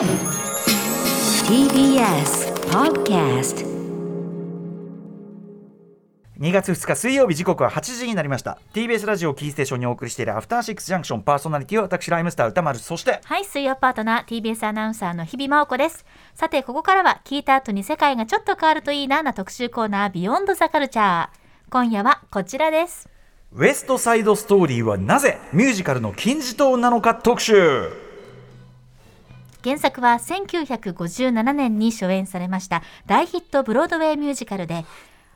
TBS Podcast 2月2日水曜日時刻は8時になりました TBS ラジオキーステーションにお送りしているアフターシックスジャンクションパーソナリティは私ライムスター歌丸そしてはい、水曜パートナー TBS アナウンサーの日々真央子です。さて、ここからは聞いた後に世界がちょっと変わるといいなな特集コーナービヨンドザカルチャー。今夜はこちらです。ウエストサイドストーリーはなぜミュージカルの金字塔なのか特集原作は1957年に初演されました大ヒットブロードウェイミュージカルで、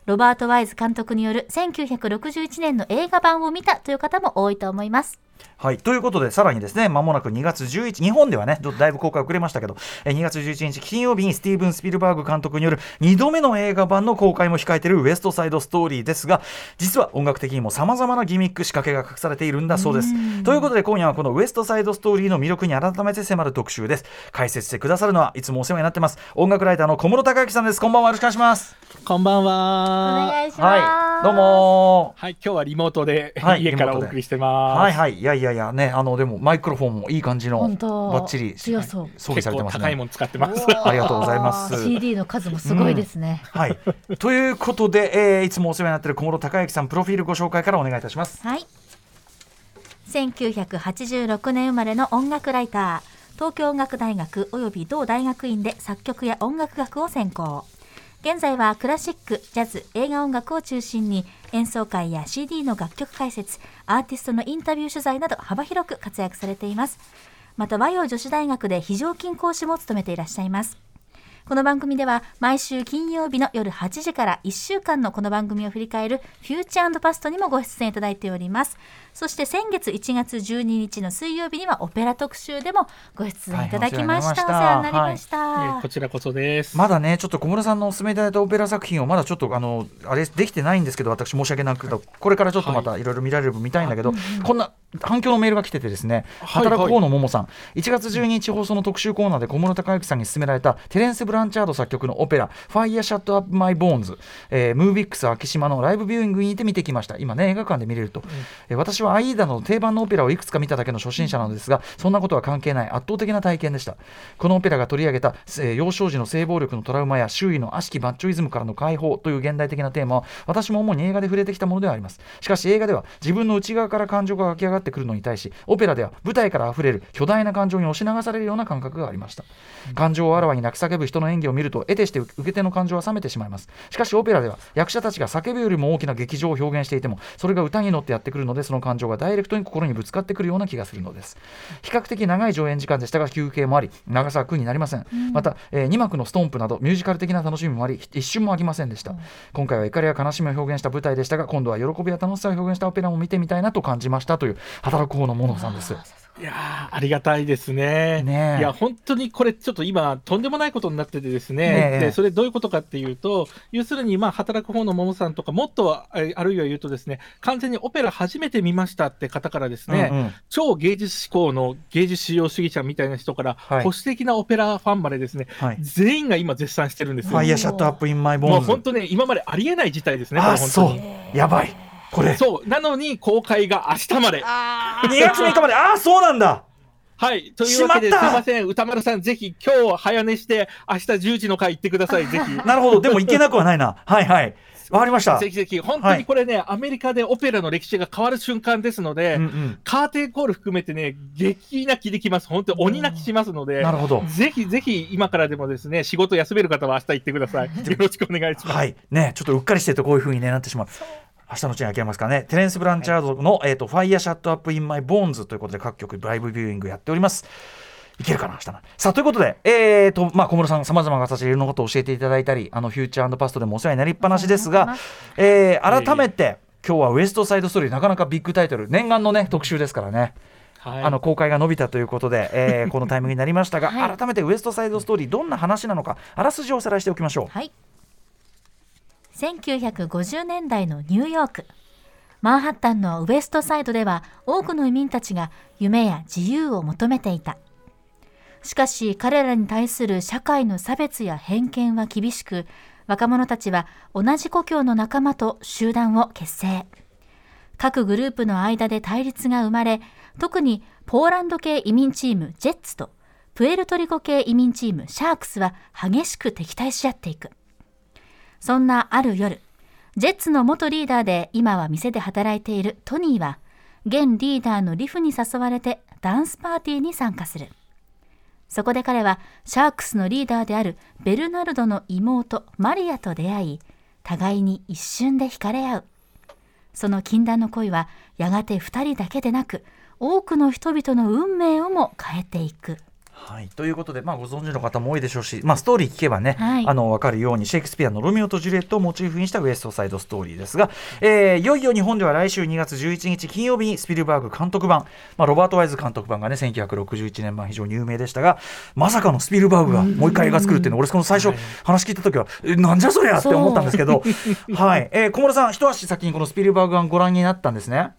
ロバート・ワイズ監督による1961年の映画版を見たという方も多いと思います。はい。ということでさらにですねまもなく2月11日本ではねちょっとだいぶ公開遅れましたけどえ2月11日金曜日にスティーブン・スピルバーグ監督による2度目の映画版の公開も控えているウエストサイドストーリーですが実は音楽的にもさまざまなギミック仕掛けが隠されているんだそうです。ということで今夜はこのウエストサイドストーリーの魅力に改めて迫る特集です。解説してくださるのはいつもお世話になってます。音楽ライターの小室孝之さんです。こんばんはよろしくお願いします。こんばんおは。願いします。はい。どう。もはい、今日はリモートで、はい家からお送りしてます。はいはいいやいやいやねあのでもマイクロフォンもいい感じのバッチリ強そう装備結されてますね構高いもの使ってます。ありがとうございます。CD の数もすごいですね。はい、ということで、えーいつもお世話になっている小室孝之さんプロフィールご紹介からお願いいたします。はい。1986年生まれの音楽ライター、東京音楽大学及び同大学院で作曲や音楽学を専攻。現在はクラシック、ジャズ、映画音楽を中心に演奏会や CD の楽曲解説、アーティストのインタビュー取材など幅広く活躍されています。また和洋女子大学で非常勤講師も務めていらっしゃいます。この番組では毎週金曜日の夜8時から1週間のこの番組を振り返るフューチャーパストにもご出演いただいております。そして先月1月12日の水曜日にはオペラ特集でもご出演いただきました。はいお世話になりました。えーこちらこそです。まだね、ちょっと小室さんのお勧めいただいたオペラ作品をまだちょっとあのあれできてないんですけど、私申し訳なくこれからちょっとまたいろいろ見られれば見たいんだけど、こんな反響のメールが来ててですね、はい働く方のももさん、1月12日放送の特集コーナーで小室敬幸さんに勧められたテレンス・ブランチャード作曲のオペラ「ファイヤー・シャット・アップ・マイ・ボーンズ」えームービックス昭島のライブビューイングにて見てきました。今ね映画館で見れると、えー私はアイーダの定番のオペラをいくつか見ただけの初心者なのですがそんなことは関係ない圧倒的な体験でした。このオペラが取り上げた、えー幼少時の性暴力のトラウマや周囲の悪しきマッチョイズムからの解放という現代的なテーマは私も主に映画で触れてきたものではあります。しかし映画では自分の内側から感情が湧き上がってくるのに対しオペラでは舞台から溢れる巨大な感情に押し流されるような感覚がありました。感情をあらわに泣き叫ぶ人の演技を見ると得てして受け手の感情は冷めてしまいます。しかしオペラでは役者たちが叫ぶよりも大きな劇場を表現していてもそれが歌に乗ってやってくるのでその感情がダイレクトに心にぶつかってくるような気がするのです。比較的長い上演時間でしたが休憩もあり長さは苦になりません、また、え2幕のストンプなどミュージカル的な楽しみもあり一瞬も飽きませんでした、今回は怒りや悲しみを表現した舞台でしたが今度は喜びや楽しさを表現したオペラも見てみたいなと感じましたという働く方のももさんですいやーありがたいですね。ねえいや本当にこれちょっと今とんでもないことになっててですね。でそれどういうことかっていうと、要するにまあ働く方のももさんとかもっとえあるいは言うとですね、完全にオペラ初めて見ましたって方からですね。うんうん超芸術志向の芸術至上主義者みたいな人から、はい保守的なオペラファンまでですね、はい全員が今絶賛してるんですよ。 Fire Shut Up in My Bones もう本当ね、今までありえない事態ですね、こあれ本当そうに。やばいこれ。そう、なのに公開が明日まで。2月3日まで。ああそうなんだ。はい。というわけで、すいしません、歌丸さん、ぜひ今日早寝して、明日10時の回行ってください、ぜひ。なるほど。でもいけなくはないな。はいはい。わかりました。ぜひぜひ、本当にこれね、アメリカでオペラの歴史が変わる瞬間ですので、うんうん。カーテンコール含めてね、激泣きできます。本当に鬼泣きしますので、なるほど。ぜひぜひ今からでもですね、仕事休める方は明日行ってください。よろしくお願いします。はい。ねちょっとうっかりしてるとこういうふうに、ね、なってしまう明日のうちに開けますかね。テレンス・ブランチャードの、えーと「Fire Shut Up in My Bones ということで各局ライブビューイングやっております。いけるかな明日の。さあということで、えーとまあ、小室さんさまざまな形でいろんなことを教えていただいたりあのフューチャーパストでもお世話になりっぱなしですが、えー改めて今日はウエストサイドストーリーなかなかビッグタイトル念願のね特集ですからね。はい。あの公開が伸びたということで、えー このタイミングになりましたが、はい。改めてウエストサイドストーリーどんな話なのかあらすじをおさらいしておきましょう。はい。1950年代のニューヨーク。マンハッタンのウエストサイドでは多くの移民たちが夢や自由を求めていた。しかし彼らに対する社会の差別や偏見は厳しく、若者たちは同じ故郷の仲間と集団を結成。各グループの間で対立が生まれ、特にポーランド系移民チームジェッツとプエルトリコ系移民チームシャークスは激しく敵対し合っていく。そんなある夜、ジェッツの元リーダーで今は店で働いているトニーは、現リーダーのリフに誘われてダンスパーティーに参加する。そこで彼はシャークスのリーダーであるベルナルドの妹マリアと出会い、互いに一瞬で惹かれ合う。その禁断の恋はやがて二人だけでなく多くの人々の運命をも変えていく。はい、ということで、まあ、ご存知の方も多いでしょうし、まあ、ストーリー聞けばね、はい。あの分かるようにシェイクスピアの「ロミオとジュリエット」をモチーフにしたウエストサイドストーリーですが、えーいよいよ日本では来週2月11日金曜日にスピルバーグ監督版、まあ、ロバート・ワイズ監督版がね1961年版非常に有名でしたがまさかのスピルバーグがもう一回映画作るっていうの俺その最初話聞いた時はえなんじゃそりゃって思ったんですけど、はい。えー小室さん一足先にこのスピルバーグ版ご覧になったんですね。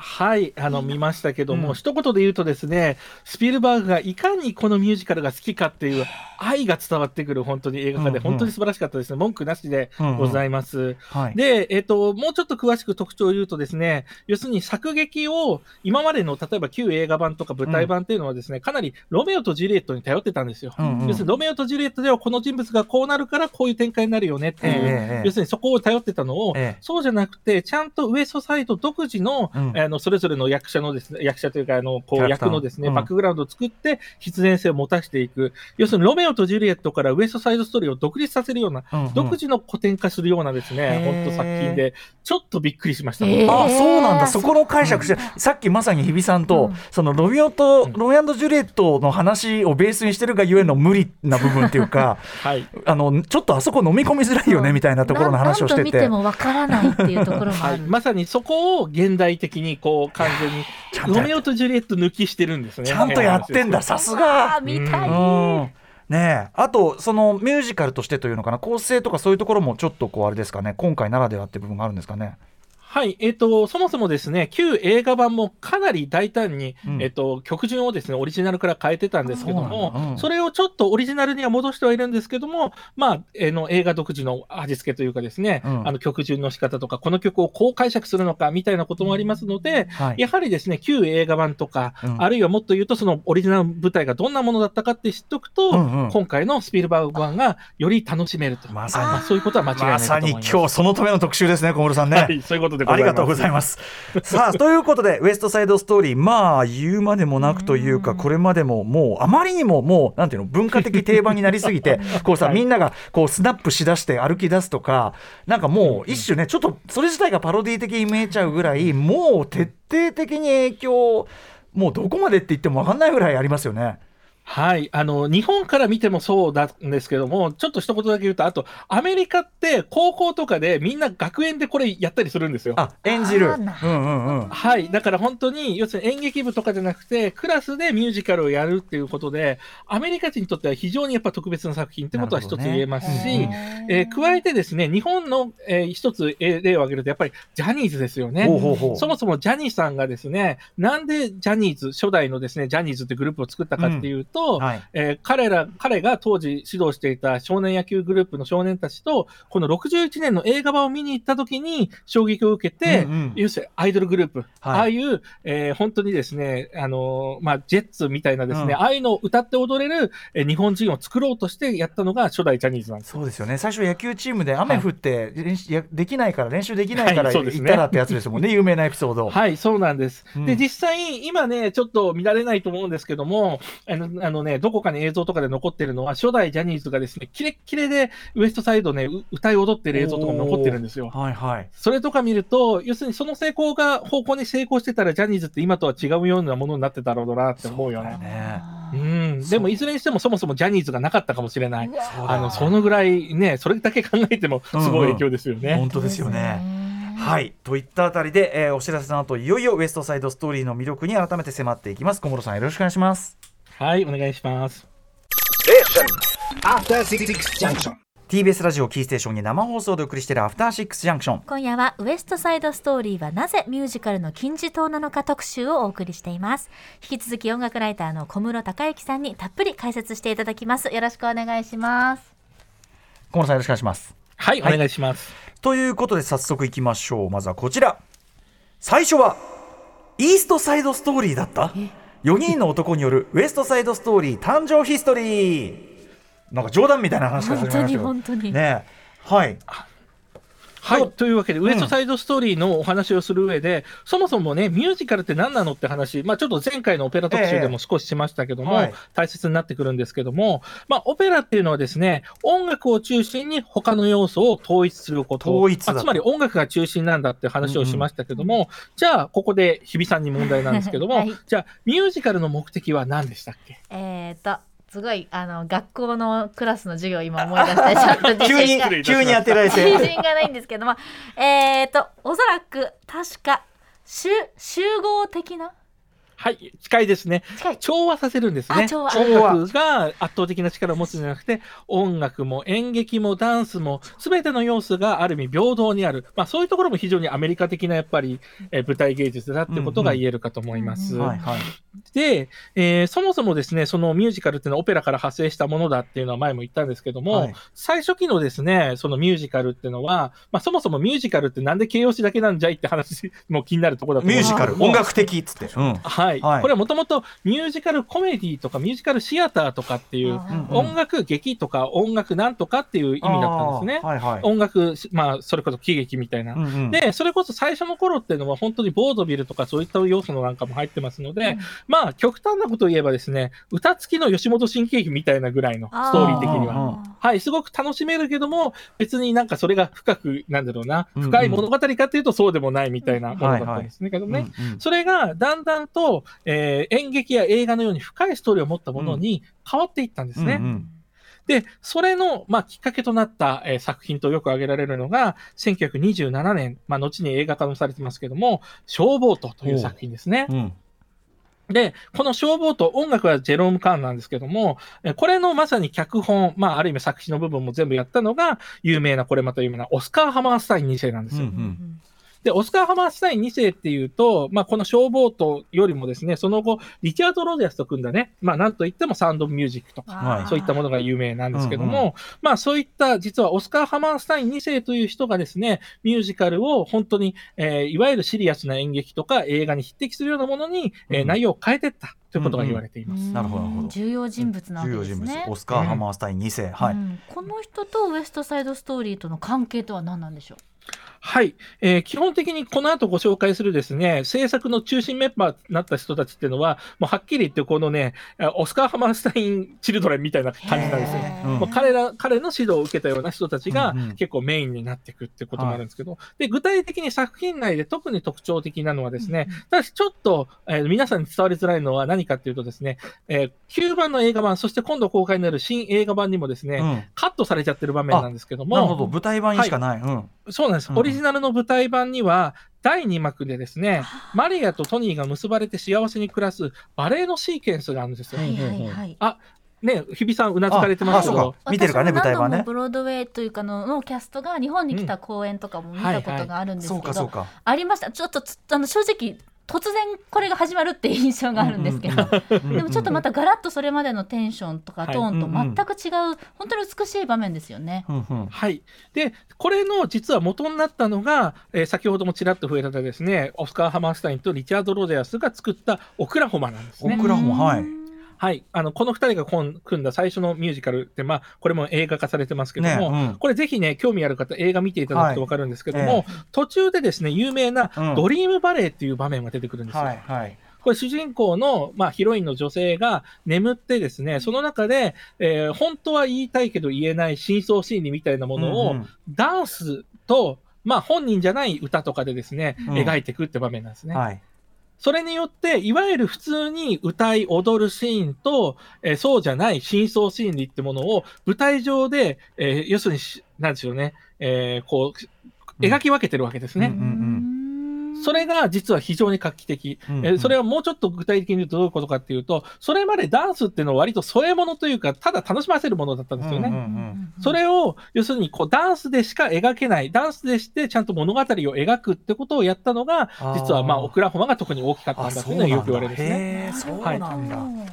はい、あの見ましたけども、うん。一言で言うとですね、スピルバーグがいかにこのミュージカルが好きかっていう愛が伝わってくる本当に映画化で、うんうん。本当に素晴らしかったですね。文句なしでございます。はい。で、えっ、と、もうちょっと詳しく特徴を言うとですね、要するに作劇を今までの例えば旧映画版とか舞台版っていうのはですね、かなりロメオとジュリエットに頼ってたんですよ。うんうん。要するにロメオとジュリエットではこの人物がこうなるからこういう展開になるよねっていう、ええ要するにそこを頼ってたのを、ええ。そうじゃなくて、ちゃんとウエストサイド独自の、うんあのそれぞれの役者のですね、役者というか、あの、こう、役のですね、うんバックグラウンドを作って、必然性を持たせていく。要するに、ロメオとジュリエットからウエストサイドストーリーを独立させるような、うんうん独自の古典化するようなですへね、ー本当作品で、ちょっとびっくりしました。へーあそうなんだ、えーそこの解釈して、さっきまさに日比さんと、うんそのロミオと、うんロミオジュリエットの話をベースにしてるがゆえの無理な部分っていうか、はい。あのちょっとあそこ飲み込みづらいよねみたいなところの話をしてて何度見て。もわからないっていうところもあはい、る。まさにそこを現代的にこう完全にちゃんとやっロメオとジュリエット抜きしてるんですね。ちゃんとやってんだ、さすがあ。見たい。うんねえあとそのミュージカルとしてというのかな構成とかそういうところもちょっとこうあれですかね今回ならではって部分があるんですかねはい、えっ、と、そもそもですね、旧映画版もかなり大胆に、うん。えっ、と、曲順をですね、オリジナルから変えてたんですけども、うん。それをちょっとオリジナルには戻してはいるんですけども、まあ、えーの映画独自の味付けというかですね、うん。あの曲順の仕方とか、この曲をこう解釈するのかみたいなこともありますので、はい。やはりですね、旧映画版とか、うん。あるいはもっと言うと、そのオリジナル舞台がどんなものだったかって知っておくと、うんうん。今回のスピルバーグ版がより楽しめると。まさに。まあ、そういうことは間違いないまさにかと思います。今日そのための特集ですね小室さんね、はい、そういうことでございます。ありがとうございます。さあということでウエストサイドストーリーまあ言うまでもなくというかこれまでももうあまりにももうなんていうの文化的定番になりすぎて こうさはいみんながこうスナップしだして歩き出すとかなんかもう一種ねちょっとそれ自体がパロディ的に見えちゃうぐらいもう徹底的に影響もうどこまでって言っても分かんないぐらいありますよね。はい。あの、日本から見てもそうなんですけども、ちょっと一言だけ言うと、あと、アメリカって高校とかでみんな学園でこれやったりするんですよ。あ演じる。うんうんうん。はい。だから本当に、要するに演劇部とかじゃなくて、クラスでミュージカルをやるっていうことで、アメリカ人にとっては非常にやっぱ特別な作品ってことは一つ言えますし、なるほどえー加えてですね、日本の、えー一つえー例を挙げると、やっぱりジャニーズですよね。ほうほうほうそもそもジャニーさんがですね、なんでジャニーズ、初代のですね、ジャニーズってグループを作ったかっていうと、はい。えー彼ら、彼が当時指導していた少年野球グループの少年たちと、この61年の映画版を見に行った時に衝撃を受けて、うんうん要するにアイドルグループ、はいああいう、えー本当にですね、あのーまあ、ジェッツみたいなですね、うんああいうのを歌って踊れる、えー日本人を作ろうとしてやったのが初代ジャニーズなんです。そうですよね最初野球チームで雨降って練習やできないから練習できないから行はいそうですねったらってやつですもんね 有名なエピソード。はい、そうなんです。うんで、実際、今ね、ちょっと見られないと思うんですけども、あのあのね、どこかに映像とかで残ってるのは、初代ジャニーズがですね、キレッキレでウエストサイドね、う歌い踊ってる映像とかも残ってるんですよ。はいはい。それとか見ると、要するにその成功が、方向に成功してたら、ジャニーズって今とは違うようなものになってたろうなって思うよね。ねうん。でも、いずれにしてもそもそもジャニーズがなかったかもしれない。あの、そのぐらいね、それだけ考えても、すごい影響ですよね。本当ですよね。はいといったあたりで、えーお知らせの後いよいよウエストサイドストーリーの魅力に改めて迫っていきます小室さんよろしくお願いしますはい、お願いします。TBS ラジオキーステーションに生放送でお送りしているアフターシックスジャンクション今夜はウエストサイドストーリーはなぜミュージカルの金字塔なのか特集をお送りしています。引き続き音楽ライターの小室孝之さんにたっぷり解説していただきます。よろしくお願いします。小室さんよろしくお願いします。はい、おはい。願いします。ということで早速いきましょう。まずはこちら。最初はイーストサイドストーリーだった。い4人の男によるウエストサイドストーリー誕生ヒストリー。なんか冗談みたいな話から始まりましたけど。本当に本当に。ねはいはい。というわけで、ウエストサイドストーリーのお話をする上で、そもそもね、ミュージカルって何なのって話、まあちょっと前回のオペラ特集でも少ししましたけども、ええはい。大切になってくるんですけども、まあオペラっていうのはですね、音楽を中心に他の要素を統一すること。統一だまあつまり音楽が中心なんだって話をしましたけども、じゃあここで日比さんに問題なんですけども、はい。じゃあミュージカルの目的は何でしたっけ？えっ、とすごいあの学校のクラスの授業を今思い出してちょっと自急に信が急に当てられて自信がないんですけどもえっ、とおそらく確か集集合的なはい、近いですね。近い調和させるんですね。あ調和音楽が圧倒的な力を持つんじゃなくて、音楽も演劇もダンスも、すべての要素がある意味平等にある。まあそういうところも非常にアメリカ的なやっぱり、えー舞台芸術だってことが言えるかと思います。うんうんはいはいで、えーそもそもですね、そのミュージカルっていうのはオペラから派生したものだっていうのは前も言ったんですけども、はい。最初期のですね、そのミュージカルっていうのは、まあそもそもミュージカルってなんで形容詞だけなんじゃいって話も気になるところだと思ミュージカル音楽的っつって、うん。はい。はい。これはもともとミュージカルコメディとかミュージカルシアターとかっていう、うん音楽劇とか音楽なんとかっていう意味だったんですね。はいはい。音楽、まあ、それこそ喜劇みたいな。うんうん。で、それこそ最初の頃っていうのは本当にボードビルとかそういった要素のなんかも入ってますので、まあ極端なことを言えばですね、歌付きの吉本新喜劇みたいなぐらいのストーリー的には。ははい、すごく楽しめるけども、別になんかそれが深く、なんだろうな、うんうん深い物語かっていうとそうでもないみたいなものだったんですね。けどね。うんうんそれがだんだんと、えー演劇や映画のように深いストーリーを持ったものに変わっていったんですね。うんうんで、それの、まあ、きっかけとなった、えー作品とよく挙げられるのが、1927年、まあ、後に映画化もされてますけども、消防とという作品ですね。うんで、この消防と音楽はジェローム・カーンなんですけども、これのまさに脚本、まあ、ある意味作詞の部分も全部やったのが、有名な、これまた有名な、オスカー・ハマースタイン2世なんですよ。うんうんで、オスカー・ハマースタイン2世っていうと、まあ、この消防とよりもですね、その後、リチャード・ロゼアスと組んだね、まあ、なんといってもサウンド・ミュージックとか、はい。そういったものが有名なんですけどうんも、まあそういった実はオスカー・ハマースタイン2世という人がですね、ミュージカルを本当に、えーいわゆるシリアスな演劇とか映画に匹敵するようなものに、えーうん。内容を変えていったということが言われています。なるほどなるほど。重要人物なわけ重要人ですね物オスカー・ハマースタイン2世、はい、うん。この人とウエストサイドストーリーとの関係とは何なんでしょう？はい、えー基本的にこの後ご紹介するですね、制作の中心メンバーになった人たちっていうのは、もうはっきり言ってこのね、あオスカー・ハマースタイン・チルドレンみたいな感じなんですよ。もう彼ら、彼の指導を受けたような人たちが結構メインになっていくってこともあるんですけど、で、具体的に作品内で特に特徴的なのはですね、ただしちょっと、えー皆さんに伝わりづらいのは何かっていうとですね、えー旧版の映画版、そして今度公開になる新映画版にもですね、うん。カットされちゃってる場面なんですけども、なるほど。舞台版にしかない、うんそうなんです。うん。オリジナルの舞台版には、第2幕でですね、マリアとトニーが結ばれて幸せに暮らすバレエのシーケンスがあるんですよ。はいはいはい。ね、日比さんうなずかれてますけど。ああそうか、見てるからね舞台版ね。私も何度もブロードウェイというかののキャストが日本に来た公演とかも見たことがあるんですそうけどかそうかありましたちょっとつあの正直突然これが始まるっていう印象があるんですけど、うんでもちょっとまたガラッとそれまでのテンションとかはいトーンとうんうん全く違う、本当に美しい場面ですよね。うんうんはい。で、これの実は元になったのが、えー先ほどもちらっと触れたですね、オスカー・ハマースタインとリチャード・ロゼアスが作ったオクラホマなんですね。オクラホマはいはい。あの、この二人が組んだ最初のミュージカルって、まあ、これも映画化されてますけども、ねうん。これぜひね、興味ある方、映画見ていただくとわかるんですけども、はい。途中でですね、有名なうん。ドリームバレーっていう場面が出てくるんですよ。はいはい。これ主人公の、まあ、ヒロインの女性が眠ってですね、その中で、えー本当は言いたいけど言えない深層心理みたいなものを、うんうん。ダンスと、まあ、本人じゃない歌とかでですね、うん。描いていくって場面なんですね。はいそれによって、いわゆる普通に歌い踊るシーンと、えーそうじゃない深層心理ってものを舞台上で、えー要するにし、なんでしょうね、えーこう、描き分けてるわけですね。うんうんそれが実は非常に画期的。うんえーそれはもうちょっと具体的に言うとどういうことかっていうと、それまでダンスっていうのは割と添え物というか、ただ楽しませるものだったんですよね。うんうんうんそれを、要するにこうダンスでしか描けない、ダンスでしてちゃんと物語を描くってことをやったのが、実はまあ、オクラホマが特に大きかったんだっていうのはよく言われるんですね。へーそうなんだ、うん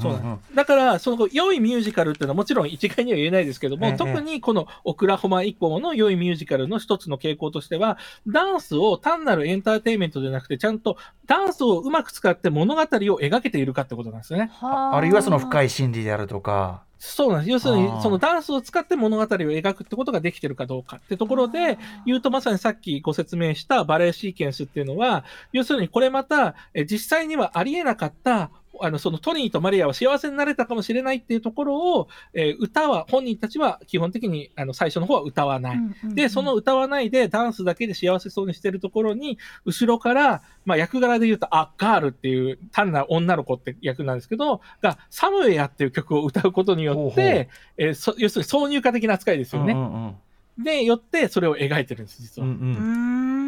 そうなんだから、その良いミュージカルっていうのはもちろん一概には言えないですけども、ええ。特にこのオクラホマ以降の良いミュージカルの一つの傾向としては、ダンスを単なるエンターテインメントじゃなくて、ちゃんとダンスをうまく使って物語を描けているかってことなんですよね。あるいはその深いい心理であるとか。そうなんです。要するにそのダンスを使って物語を描くってことができてるかどうかってところで、言うとまさにさっきご説明したバレエシーケンスっていうのは、要するにこれまた、え実際にはありえなかった、あの、そのトニーとマリアは幸せになれたかもしれないっていうところを、えー歌は、本人たちは基本的に、あの、最初の方は歌わない。で、その歌わないでダンスだけで幸せそうにしてるところに、後ろから、まあ役柄で言うと、あ、ガールっていう単な女の子って役なんですけど、が、サムウェアっていう曲を歌うことによほうほうって、えーそ要するに挿入歌的な扱いですよね。うんうんで、よってそれを描いてるんです、実は。うんうんうーんな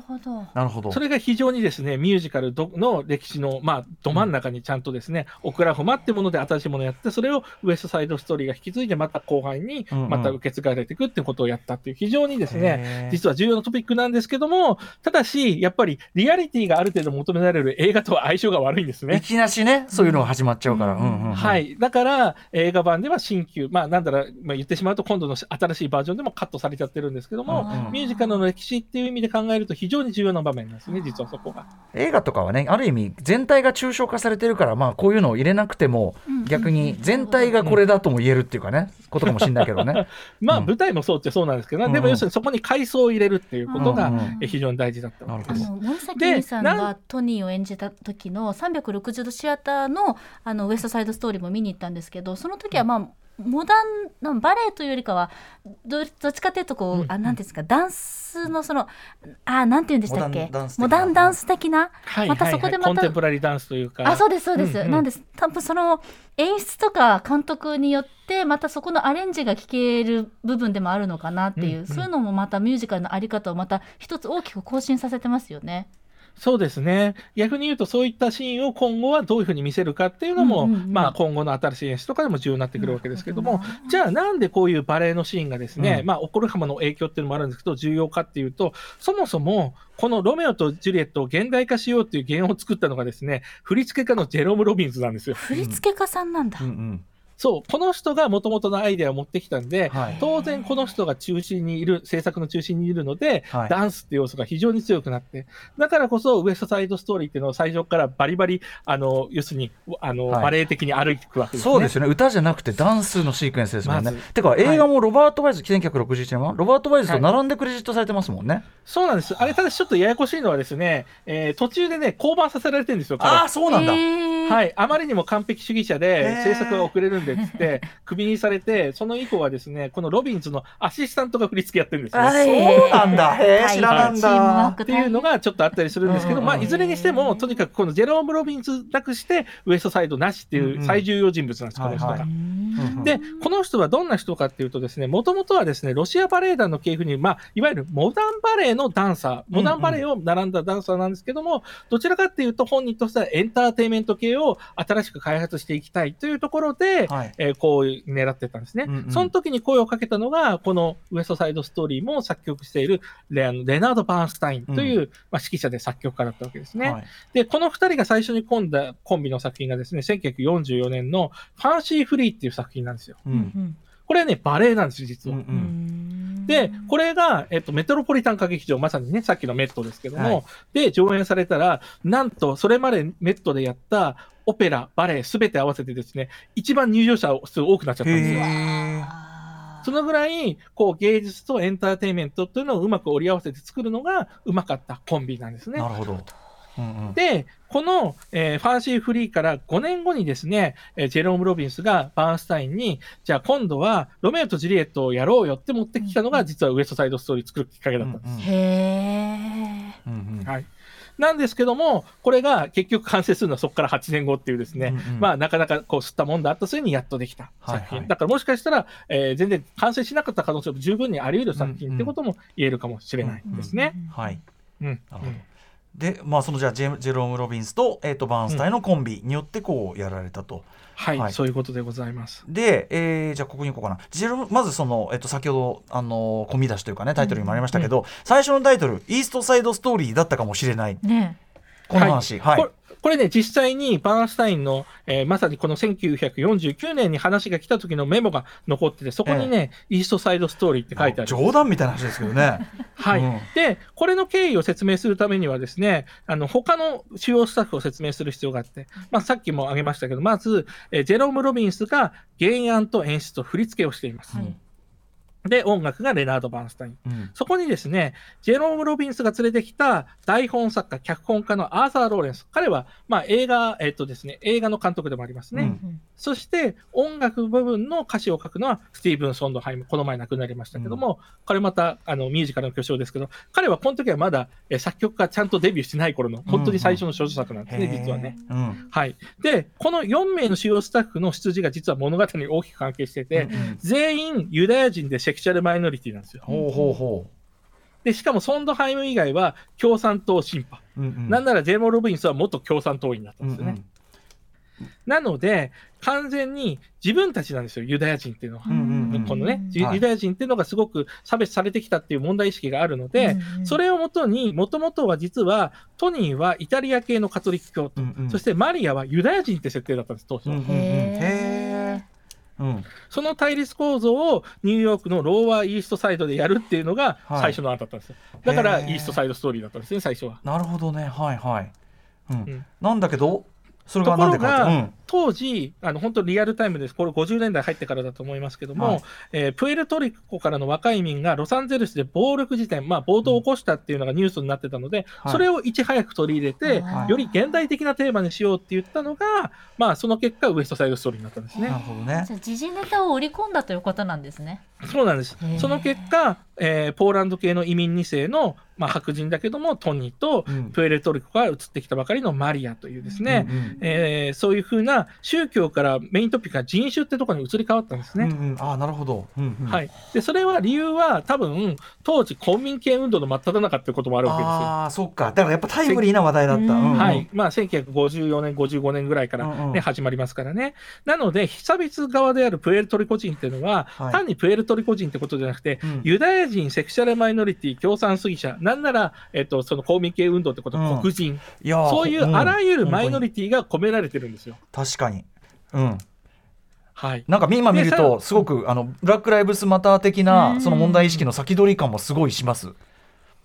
るほどなるほど。それが非常にですね、ミュージカルどの歴史の、まあ、ど真ん中にちゃんとですね、オクラホマってもので新しいものをやって、それをウエストサイドストーリーが引き継いで、また後輩にうんうんまた受け継がれていくっていうことをやったっていう、非常にですね、へー実は重要なトピックなんですけども、ただし、やっぱりリアリティがある程度求められる映画とは相性が悪いんですねい。きなしね、そういうのが始まっちゃうから。うんうんうんうんはい。だから、映画版では新旧、まあ、なんだろう、まあ、言ってしまうと、今度の新しいバージョンでもカットされちゃってるんですけども、うんうんミュージカルの歴史っていう意味で考えると、非常に重要な場面なんですね、実はそこが。映画とかはねある意味全体が抽象化されてるからまあこういうのを入れなくても逆に全体がこれだとも言えるっていうかねことかもしれないけどね。まあ、うん。舞台もそうってそうなんですけど、うんうん。でも要するにそこに階層を入れるっていうことが非常に大事だったわけです。森崎さんながトニーを演じた時の360度シアターのあのウエストサイドストーリーも見に行ったんですけどその時はまあモダンなバレエというよりかはどどっちかというとこう、うんあなんですかダンスのそのあなんていうんでしたっけ？モダンダンス的な。モダンダンス的な？はい、またはいはい。そこでまたコンテンポラリーダンスというか。あそうですそうです、うんうん。なんです。多分その演出とか監督によってまたそこのアレンジが聞ける部分でもあるのかなっていう、うんうん。そういうのもまたミュージカルのあり方をまた一つ大きく更新させてますよね。そうですね。逆に言うと、そういったシーンを今後はどういうふうに見せるかっていうのも、うんうんうんまあ、今後の新しい演出とかでも重要になってくるわけですけども、じゃあなんでこういうバレエのシーンがですね、うんまあ、起こる浜の影響っていうのもあるんですけど、重要かっていうと、そもそも、このロメオとジュリエットを現代化しようっていう原案を作ったのがですね、振付家のジェロム・ロビンズなんですよ。振付家さんなんだ。うんうんそう、この人が元々のアイデアを持ってきたんで、はい当然この人が中心にいる、制作の中心にいるので、はいダンスって要素が非常に強くなって、だからこそウエストサイドストーリーっていうのを最初からバリバリ、あの、要するに、あの、はいバレエ的に歩いていくわけですね。そうですよね歌じゃなくてダンスのシークエンスですもんね。まずてか映画もロバート・ワイズ、1961年はロバート・ワイズと並んでクレジットされてますもんね。そうなんです。あれ、ただしちょっとややこしいのはですね、えー途中でね、降板させられてるんですよ、彼ああそうなんだ。はい、あまりにも完璧主義者へでー制作が遅れるんでっつって、クビにされて、その以降はですね、このロビンズのアシスタントが振り付けやってるんですよ、はいそうなんだ。へーはい。知らなんだ。っていうのがちょっとあったりするんですけど、うんまあ、いずれにしても、とにかくこのジェローム・ロビンズなくして、ウエストサイドなしってうんいううん最重要人物なんです、この人が。で、この人はどんな人かっていうとですね、もともとはですね、ロシアバレエ団の系譜に、まあ、いわゆるモダンバレエのダンサー、モダンバレエを並んだダンサーなんですけども、どちらかっていうと本人としてはエンターテインメント系を新しく開発していきたいというところで、はいえーこう狙ってたんですね、うんうん。その時に声をかけたのが、このウエストサイドストーリーも作曲しているレあのレナード・バーンスタインという、まあ、指揮者で作曲家だったわけですね。はい。で、この二人が最初に組んだコンビの作品がですね、1944年のファンシーフリーっていう作品なんですよ。ううんん。これはね、バレエなんですよ、実は。うんううんんで、これが、えっと、メトロポリタン歌劇場、まさにね、さっきのメットですけども、はいで、上演されたら、なんと、それまでメットでやった、オペラ、バレエ、すべて合わせてですね、一番入場者数多くなっちゃったんですよ。そのぐらい、こう、芸術とエンターテインメントというのをうまく織り合わせて作るのがうまかったコンビなんですねな。るほど。うんうんで、この、えーファンシーフリーから5年後にですね、えージェローム・ロビンスがバーンスタインに、じゃあ今度はロメオとジュリエットをやろうよって持ってきたのが、実はウエストサイドストーリー作るきっかけだったんです。うんへえ。うんうんはい。なんですけども、これが結局完成するのはそこから8年後っていうですね、うんうんまあなかなかこう吸ったもんだあった末にやっとできた作品。はいはいだからもしかしたら、えー全然完成しなかった可能性も十分にあり得る作品ってことも言えるかもしれないですね。はい。うん。なるほどで、まあ、そのじゃあジェジェローム・ロビンスと,、えー、とバーンスタインのコンビによってこうやられたと。はい、はいそういうことでございます。で、えーじゃあここに行こうかな。ジェロまずその、えっと先ほど、あのー込み出しというかねタイトルにもありましたけど、最初のタイトル「イーストサイドストーリー」だったかもしれないねこの話。はいこれこれね、実際にバーンスタインの、えーまさにこの1949年に話が来た時のメモが残ってて、そこにね、イーストサイドストーリーって書いてある。冗談みたいな話ですけどね。はい、うんで、これの経緯を説明するためにはですね、あの他の主要スタッフを説明する必要があって、まあ、さっきも挙げましたけど、まず、えージェロム・ロビンスが原案と演出と振り付けをしています。はいで、音楽がレナード・バーンスタイン。うんそこにですね、ジェローム・ロビンスが連れてきた台本作家、脚本家のアーサー・ローレンツ。彼は、まあ、映画、えっとですね、映画の監督でもありますね。うんそして、音楽部分の歌詞を書くのは、スティーブン・ソンドハイム。この前亡くなりましたけども、これまた、あの、ミュージカルの巨匠ですけど、彼はこの時はまだ、え作曲家ちゃんとデビューしてない頃の、本当に最初の処女作なんですね、へー実はね。うんはい。で、この4名の主要スタッフの出自が実は物語に大きく関係してて、うんうん全員ユダヤ人でセクシャルマイノリティなんですよ。ほうほうほで、しかもソンドハイム以外は共産党シンパ。う。うんうんなんならジェイモ・ロビンスは元共産党員だったんですよね。うんなので、完全に自分たちなんですよ、ユダヤ人っていうのは。うんうんうんこのね、ユはいユダヤ人っていうのがすごく差別されてきたっていう問題意識があるので、それをもとに、もともとは実は、トニーはイタリア系のカトリック教徒、うんうんそしてマリアはユダヤ人って設定だったんです、当初は。うんうんうんその対立構造をニューヨークのローワーイーストサイドでやるっていうのがはい最初の案だったんですよ。だから、イーストサイドストーリーだったんですね、最初は。なるほどねはいはい。うんんなんだけどそれがところが当時、あの本当リアルタイムです、これ50年代入ってからだと思いますけども、はい。えープエルトリコからの若い民がロサンゼルスで暴力事件、まあ、暴動を起こしたっていうのがニュースになってたので、はいそれをいち早く取り入れて、はい。より現代的なテーマにしようって言ったのが、まあ、その結果、ウエストサイドストーリーになったんですうんなるね。ほどね。じゃあ時事ネタを織り込んだということなんですね。そうなんです。その結果、えーポーランド系の移民2世の、まあ、白人だけども、トニーとうん。プエルトリコから移ってきたばかりのマリアというですね、うんうんえーそういうふうな宗教からメイントピックが人種ってところに移り変わったんですね。うんうん。ああなるほど。うんうん。はい、でそれは理由は多分当時公民権運動の真っ只中っていうこともあるわけですよ。ああそっか。だからやっぱタイムリーな話題だった。うん。うんうん。はい。まあ、1954年、55年ぐらいから、ねうんうん。始まりますからね。なので、被差別側であるプエルトリコ人っていうのは、はい。単にプエルトリコ人ってことじゃなくて、うん。ユダヤ人、セクシャルマイノリティ、共産主義者、なんなら、えっと、その公民権運動ってことはうん黒人、いやーそういうあらゆるマイノテリティが込められてるんですよ。確かに。うん。はい、なんか今見るでとすごくあのブラック・ライブスマター的なうんその問題意識の先取り感もすごいします。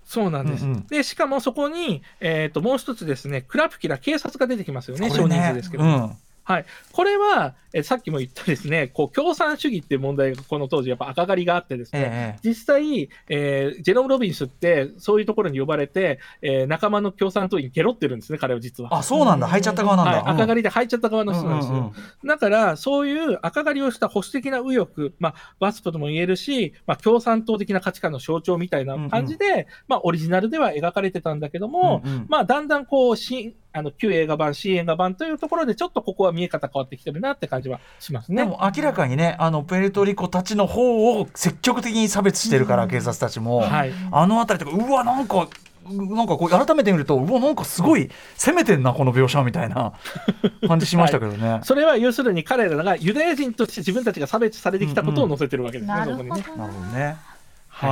そうなんです。うんうんで、しかもそこに、えっ、と、もう一つですね、クラプキラ、警察が出てきますよね、少これ人数ですけど。うんはい。これは、えさっきも言ったですね、こう、共産主義っていう問題がこの当時やっぱ赤狩りがあってですね、ええ実際、えージェロム・ロビンスって、そういうところに呼ばれて、えー仲間の共産党員ゲロってるんですね、彼は実は。あそうなんだ入っちゃった側なんだ。はい、赤狩りりで入っちゃった側の人なんですよ。だから、そういう赤狩りをした保守的な右翼、まあ、ワスプとも言えるし、まあ、共産党的な価値観の象徴みたいな感じで、まあ、オリジナルでは描かれてたんだけども、うんうんまあ、だんだんこう、新、あの、旧映画版、新映画版というところで、ちょっとここは見え方変わってきてるなって感じはしますね。でも明らかにねあのプエルトリコたちの方を積極的に差別してるから、警察たちも、はい。あの辺りとかうわなんかなんかこう改めて見るとうわなんかすごい攻めてんなこの描写みたいな 感じしましたけどね。それは要するに彼らがユダヤ人として自分たちが差別されてきたことを載せてるわけですね、なるそこにね。ほどなるほどね。はい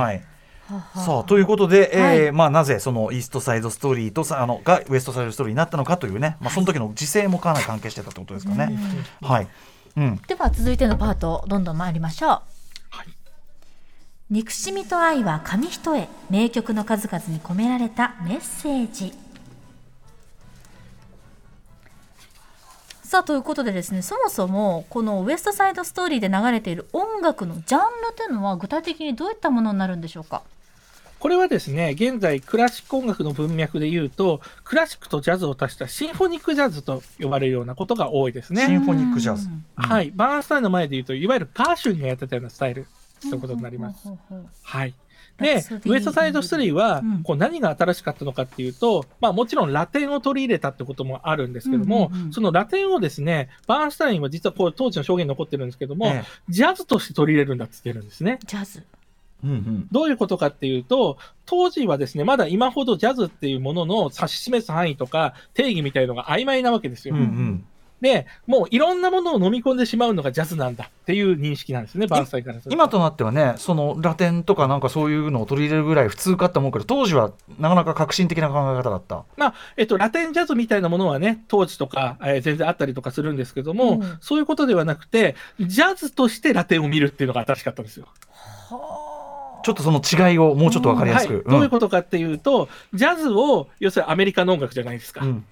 はい。さあということで、えーはい。まあ、なぜそのイーストサイドストーリーとさあのがウエストサイドストーリーになったのかというね、まあ、その時の時勢もかなり関係してたってことですかね。はい、うん、では続いてのパートどんどん参りましょう、はい。憎しみと愛は紙一重名曲の数々に込められたメッセージさあということでですねそもそもこのウエストサイドストーリーで流れている音楽のジャンルというのは具体的にどういったものになるんでしょうか？これはですね、現在クラシック音楽の文脈で言うと、クラシックとジャズを足したシンフォニックジャズと呼ばれるようなことが多いですね。シンフォニックジャズ。はい。バーンスタインの前で言うと、いわゆるガーシュウィンがやってたようなスタイルということになります。はい。でウエストサイドストーリーはうん、こう何が新しかったのかっていうと、まあもちろんラテンを取り入れたってこともあるんですけどもうんうんうん、そのラテンをですね、バーンスタインは実はこう当時の証言に残ってるんですけどもええ、ジャズとして取り入れるんだって言ってるんですね。ジャズうんうん。どういうことかっていうと、当時はですね、まだ今ほどジャズっていうものの指し示す範囲とか定義みたいのが曖昧なわけですよ。うんうんで、もういろんなものを飲み込んでしまうのがジャズなんだっていう認識なんですね、バーンスタインからすると。今となってはねそのラテンとかなんかそういうのを取り入れるぐらい普通かって思うけど当時はなかなか革新的な考え方だった。まあ、えっと、ラテンジャズみたいなものはね、当時とか、えー全然あったりとかするんですけども、うん。そういうことではなくて、ジャズとしてラテンを見るっていうのが新しかったんですよ。ちょっとその違いをもうちょっと分かりやすく、はい、どういうことかっていうと、ジャズを、要するにアメリカの音楽じゃないですか。うん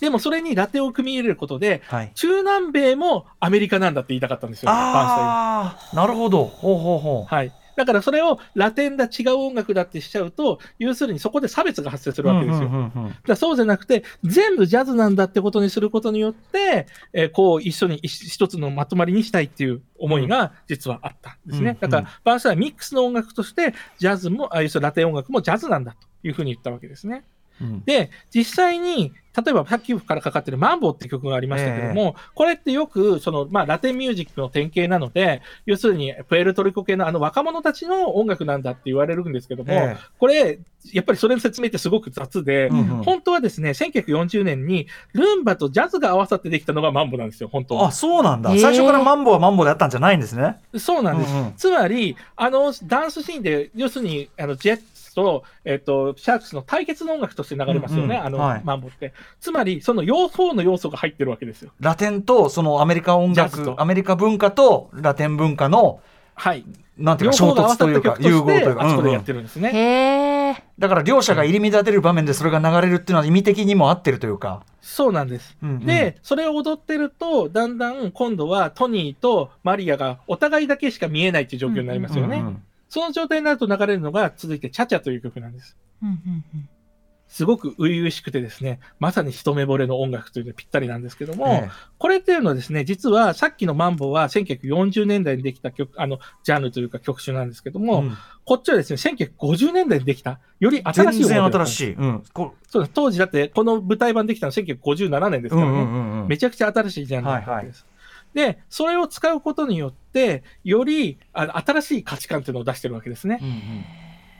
でもそれにラテンを組み入れることで、はい、中南米もアメリカなんだって言いたかったんですよ、バーンスタインはああなるほどほうほうほうはい。だからそれをラテンだ、違う音楽だってしちゃうと、要するにそこで差別が発生するわけですよ。そうじゃなくて、全部ジャズなんだってことにすることによって、えーこう一緒に一一つのまとまりにしたいっていう思いが実はあったんですね。うんだから、バーンスタインはミックスの音楽として、ジャズも、あ要するにラテン音楽もジャズなんだというふうに言ったわけですね。うん。で、実際に、例えばさっきからかかってるマンボって曲がありましたけども、これってよく、その、まあ、ラテンミュージックの典型なので、要するに、プエルトリコ系のあの若者たちの音楽なんだって言われるんですけども、えこれ、やっぱりそれの説明ってすごく雑で、えうんうん。本当はですね、1940年にルンバとジャズが合わさってできたのがマンボなんですよ、本当は。あ。そうなんだ、最初からマンボはマンボであったんじゃないんですね。そうなんです。うんうん。つまり、あの、ダンスシーンで、要するに、あの、ジェッツと、えっ、と、シャークスの対決の音楽として流れますよね、あの、うんうんはいマンボって。つまり、その要素の要素が入ってるわけですよ。ラテンとそのアメリカ音楽アメリカ文化とラテン文化のはい。なんていうか衝両方が合わ突というか融合というか、あそこでうんうんやってるんですね。へえ。だから両者が入り乱れる場面でそれが流れるっていうのは意味的にも合ってるというか、そうなんです。うんうんで、それを踊ってると、だんだん今度はトニーとマリアがお互いだけしか見えないっていう状況になりますよね。うんうんその状態になると流れるのが、続いてチャチャという曲なんです。すごく初々しくてですね、まさに一目惚れの音楽というのにぴったりなんですけども、ええ。これっていうのはですね、実はさっきのマンボは1940年代にできた曲、あの、ジャンルというか曲種なんですけども、うん。こっちはですね、1950年代にできた、より新しい全然音楽だったんです新しい、うん。こそうです。当時だって、この舞台版できたの1957年ですからね。めちゃくちゃ新しいジャンルだったわけです。で、それを使うことによって、よりあの新しい価値観っていうのを出してるわけですね。うんうん。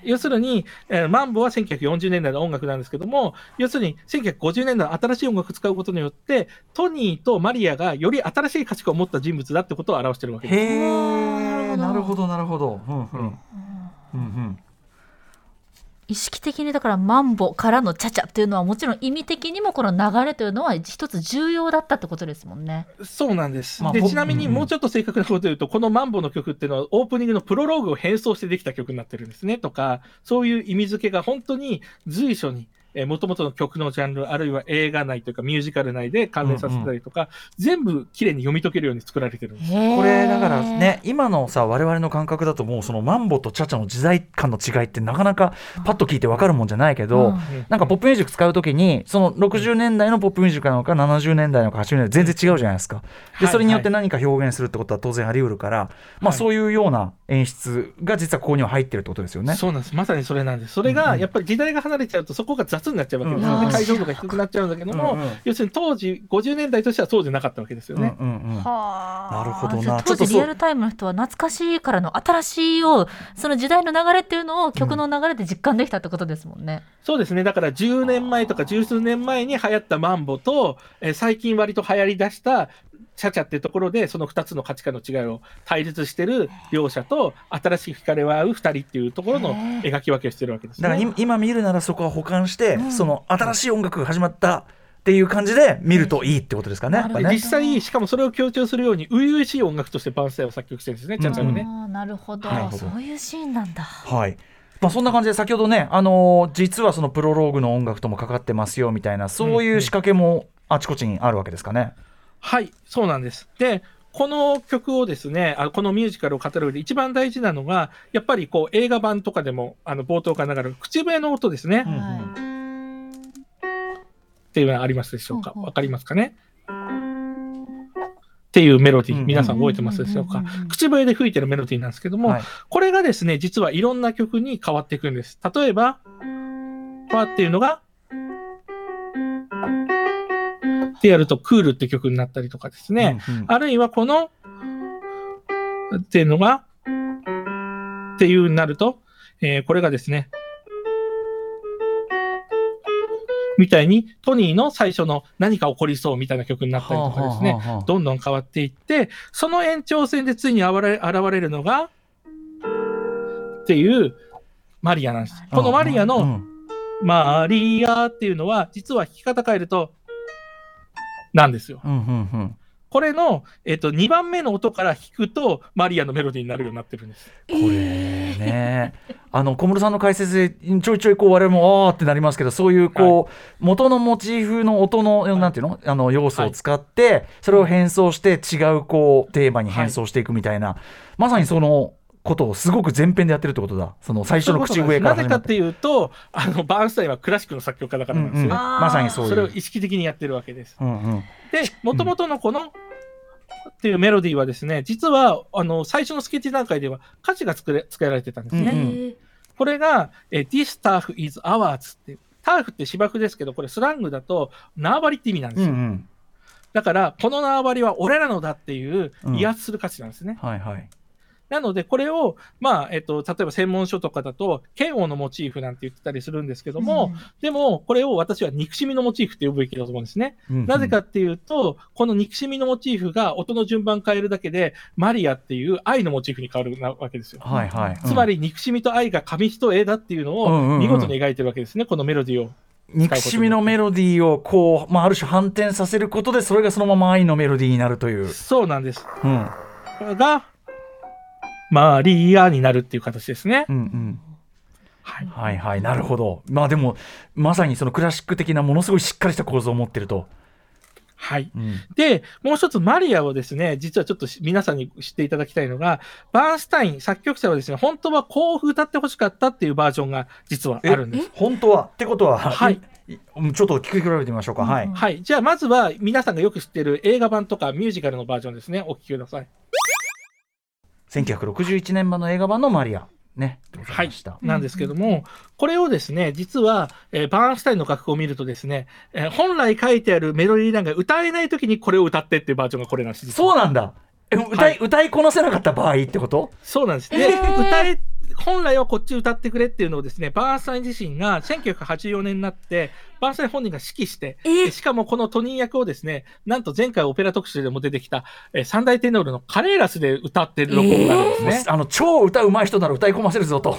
要するに、えーマンボは1940年代の音楽なんですけども、要するに1950年代の新しい音楽を使うことによって、トニーとマリアがより新しい価値観を持った人物だってことを表してるわけへです。えなるほど。なるほど、うん。うん。うんうん意識的にだからマンボからのチャチャっていうのはもちろん意味的にもこの流れというのは一つ重要だったってことですもんね。そうなんです。まあ僕でちなみにうんうんもうちょっと正確なことを言うと、このマンボの曲っていうのはオープニングのプロローグを変装してできた曲になってるんですねとか、そういう意味付けが本当に随所に、えー、元々の曲のジャンル、あるいは映画内というかミュージカル内で関連させたりとか、全部きれいに読み解けるように作られてるんです。ここれだからね今のさ我々の感覚だともうそのマンボとチャチャの時代感の違いってなかなかパッと聞いて分かるもんじゃないけど、うんなんかポップミュージック使うときにその60年代のポップミュージックなのか70年代なのか80年代全然違うじゃないですかではいそれによって何か表現するってことは当然あり得るから、まあ、はいそういうような演出が実はここには入ってるってことですよね。そうなんです。まさにそれなんです。それが、うんうんやっぱり時代が離れちゃうと、そこが雑になっちゃうわけですよね。うんうん解像度が低くなっちゃうんだけども、うんうん要するに当時、50年代としてはそうじゃなかったわけですよね。うんうんうんはあなるほどな当時リアルタイムの人は懐かしいからの新しいをその時代の流れっていうのを曲の流れで実感できたってことですもんね。そうですね。だから10年前とか十数年前に流行ったマンボと、えー最近割と流行り出したチャチャっていうところで、その2つの価値観の違いを対立してる両者と、新しい惹かれ合う2人っていうところの描き分けをしてるわけですね。だから今今見るならそこは保管して、うんその新しい音楽が始まったっていう感じで見るといいってことですかね。ねで実際、しかもそれを強調するように、初々しい音楽としてバンスタインを作曲してるんですね、チャチャはね。ああなるほどなるほどそういうシーンなんだ。はい。まあ、そんな感じで先ほどね、あのー実はそのプロローグの音楽ともかかってますよみたいなそういう仕掛けもあちこちにあるわけですかね。はい、そうなんです。で、この曲をですね、あこのミュージカルを語る上で一番大事なのが、やっぱりこう映画版とかでもあの冒頭から流れる口笛の音ですね、っていうのはありますでしょうか？わかりますかね？っていうメロディー、うん皆さん覚えてますでしょうか？口笛で吹いてるメロディーなんですけども、はいこれがですね、実はいろんな曲に変わっていくんです。例えば、パーっていうのが、ってやるとクールって曲になったりとかですね。うんうんあるいはこの、っていうのが、っていうになると、えーこれがですね、みたいにトニーの最初の何か起こりそうみたいな曲になったりとかですね、はあはあはあどんどん変わっていって、その延長線でついに現れ現れるのが、っていうマリアなんです。このマリアのうんマリアっていうのは、実は弾き方変えると、なんですよ。うんうんうん。これの、えっと、2番目の音から弾くと、マリアのメロディーになるようになってるんです。これね、あの小室さんの解説でちょいちょいこう我々もあーってなりますけどそういうこう、元のモチーフの音の、なんていうの？あの要素を使って、それを変装して違うこうテーマに変装していくみたいな、まさにそのことをすごく前編でやってるってことだ。その最初の口笛からなぜかってていうと、あの、バーンスタインはクラシックの作曲家だからなんですよ。ね。うん。うん。まさにそういう。それを意識的にやってるわけです。うんうん。で、もともとのこの、っていうメロディーはですね、実は、あの、最初のスケッチ段階では歌詞が作れ、作られてたんですね。うんうん。えこれが、えー This turf is ours って。ターフって芝生ですけど、これスラングだと縄張りって意味なんですよ。うんうん。だから、この縄張りは俺らのだっていううん威圧する歌詞なんですね。はいはいなので、これを、まあ、えっと、例えば専門書とかだと、剣王のモチーフなんて言ってたりするんですけども、でも、これを私は憎しみのモチーフって呼ぶべきだと思うんですね。うんうんなぜかっていうと、この憎しみのモチーフが音の順番変えるだけで、マリアっていう愛のモチーフに変わるなわけですよ。はいはい、つまり、憎しみと愛が紙一重だっていうのうんうんうんを見事に描いてるわけですね、このメロディーを。憎しみのメロディーをこう、まあ、ある種反転させることでそれがそのまま愛のメロディーになるという、そうなんです。うん、が、マリアになるっていう形ですね。うんうんはい。はいはいなるほどまあでもまさにそのクラシック的なものすごいしっかりした構造を持ってると、はい。うんで、もう一つマリアをですね、実はちょっとし皆さんに知っていただきたいのが、バーンスタイン、作曲者はですね、本当はこう歌ってほしかったっていうバージョンが実はあるんです。本当は？ってことは、はいちょっと聞き比べてみましょうか、はいはい。じゃあ、まずは皆さんがよく知っている映画版とかミュージカルのバージョンですね。お聴きください。1961年版の映画版のマリア。ね。でございました、なんですけども、これをですね、実は、えーバーンスタインの楽譜を見るとですね、えー本来書いてあるメロディーラインが歌えないときにこれを歌ってっていうバージョンがこれなんです。そうなんだ。え歌い,、はい。歌いこなせなかった場合ってこと？そうなんです。で、歌え、本来はこっち歌ってくれっていうのをですね、バーンスタイン自身が1984年になって、バーンスタイン本人が指揮して、でしかもこのトニー役をですね、なんと前回オペラ特集でも出てきた、えー三大テノールのカレーラスで歌ってる録音があるんですね。あの超歌うまい人なら歌い込ませるぞと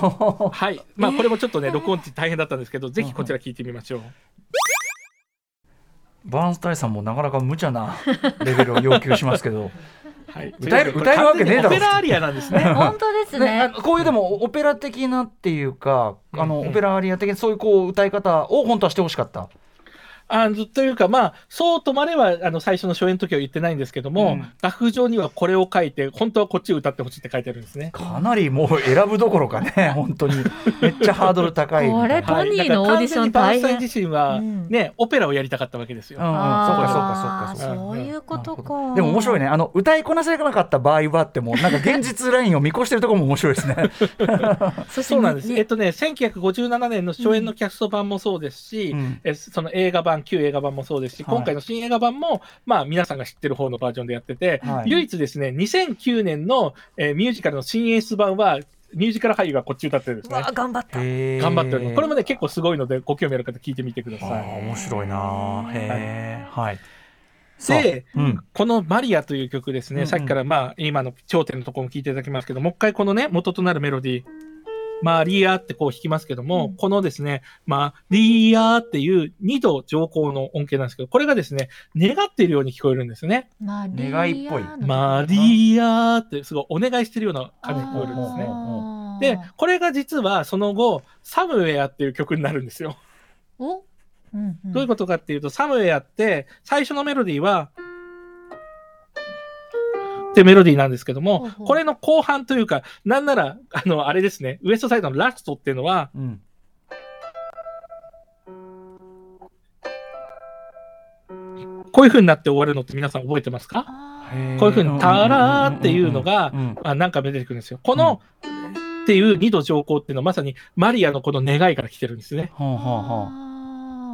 はい。まあ、これもちょっとね、録音って大変だったんですけど、ぜひこちら聞いてみましょう。バーンスタインさんもなかなか無茶なレベルを要求しますけど はい。歌える歌えるわけねえだろオペラアリアなんですね。本当ですね、こういうでもオペラ的なっていうか、あのうんうんオペラアリア的なそういうこう歌い方を本当はしてほしかった。あのというか、まあ、そうとまでは、あの、最初の初演の時は言ってないんですけども、うん楽譜上にはこれを書いて、本当はこっちを歌ってほしいって書いてあるんですね。かなりもう選ぶどころかね、本当にめっちゃハードル高いいな。これトニーのオーディション大変全にバーンスタイン自身は、うんね、オペラをやりたかったわけですよ。うんうん、そうかそうかそうかそういうことか。でも面白いね。あの歌いこなせなかった場合はあってもなんか現実ラインを見越してるところも面白い ですね。そうなんです。ねえっとね、1957年の初演のキャスト版もそうですし、うんえその映画版、旧映画版もそうですし、はい今回の新映画版も、まあ、皆さんが知ってる方のバージョンでやってて、はい唯一ですね、2009年の、えーミュージカルの新演出版は、ミュージカル俳優がこっち歌ってるんですね。頑張った。頑張っております。これもね、ね、結構すごいので、ご興味ある方聞いてみてくだあさい。ー面白いなー。へえ、はい。さあで、うん、このマリアという曲ですね、うんうんさっきからまあ今の頂点のところも聞いていただきますけど、もう一回このね、元となるメロディー、マリアってこう弾きますけども、うん。このですね、マリアっていう2度上行の音形なんですけど、これがですね、願っているように聞こえるんですね。願いっぽい。のマリアってすごいお願いしてるような感じに聞こえるんですね。で、これが実はその後、サムウェアっていう曲になるんですよ。お、うんうん。どういうことかっていうと、サムウェアって、最初のメロディーは、ってメロディーなんですけどもこれの後半というか、なんなら、あの、あれですね、ウエストサイドのラストっていうのは、うん、こういう風になって終わるのって皆さん覚えてますか？あこういう風に、タラーっていうのがあなんか出てくるんですよ。この、っていう二度上行っていうのはまさにマリアのこの願いから来てるんですね。はあはあ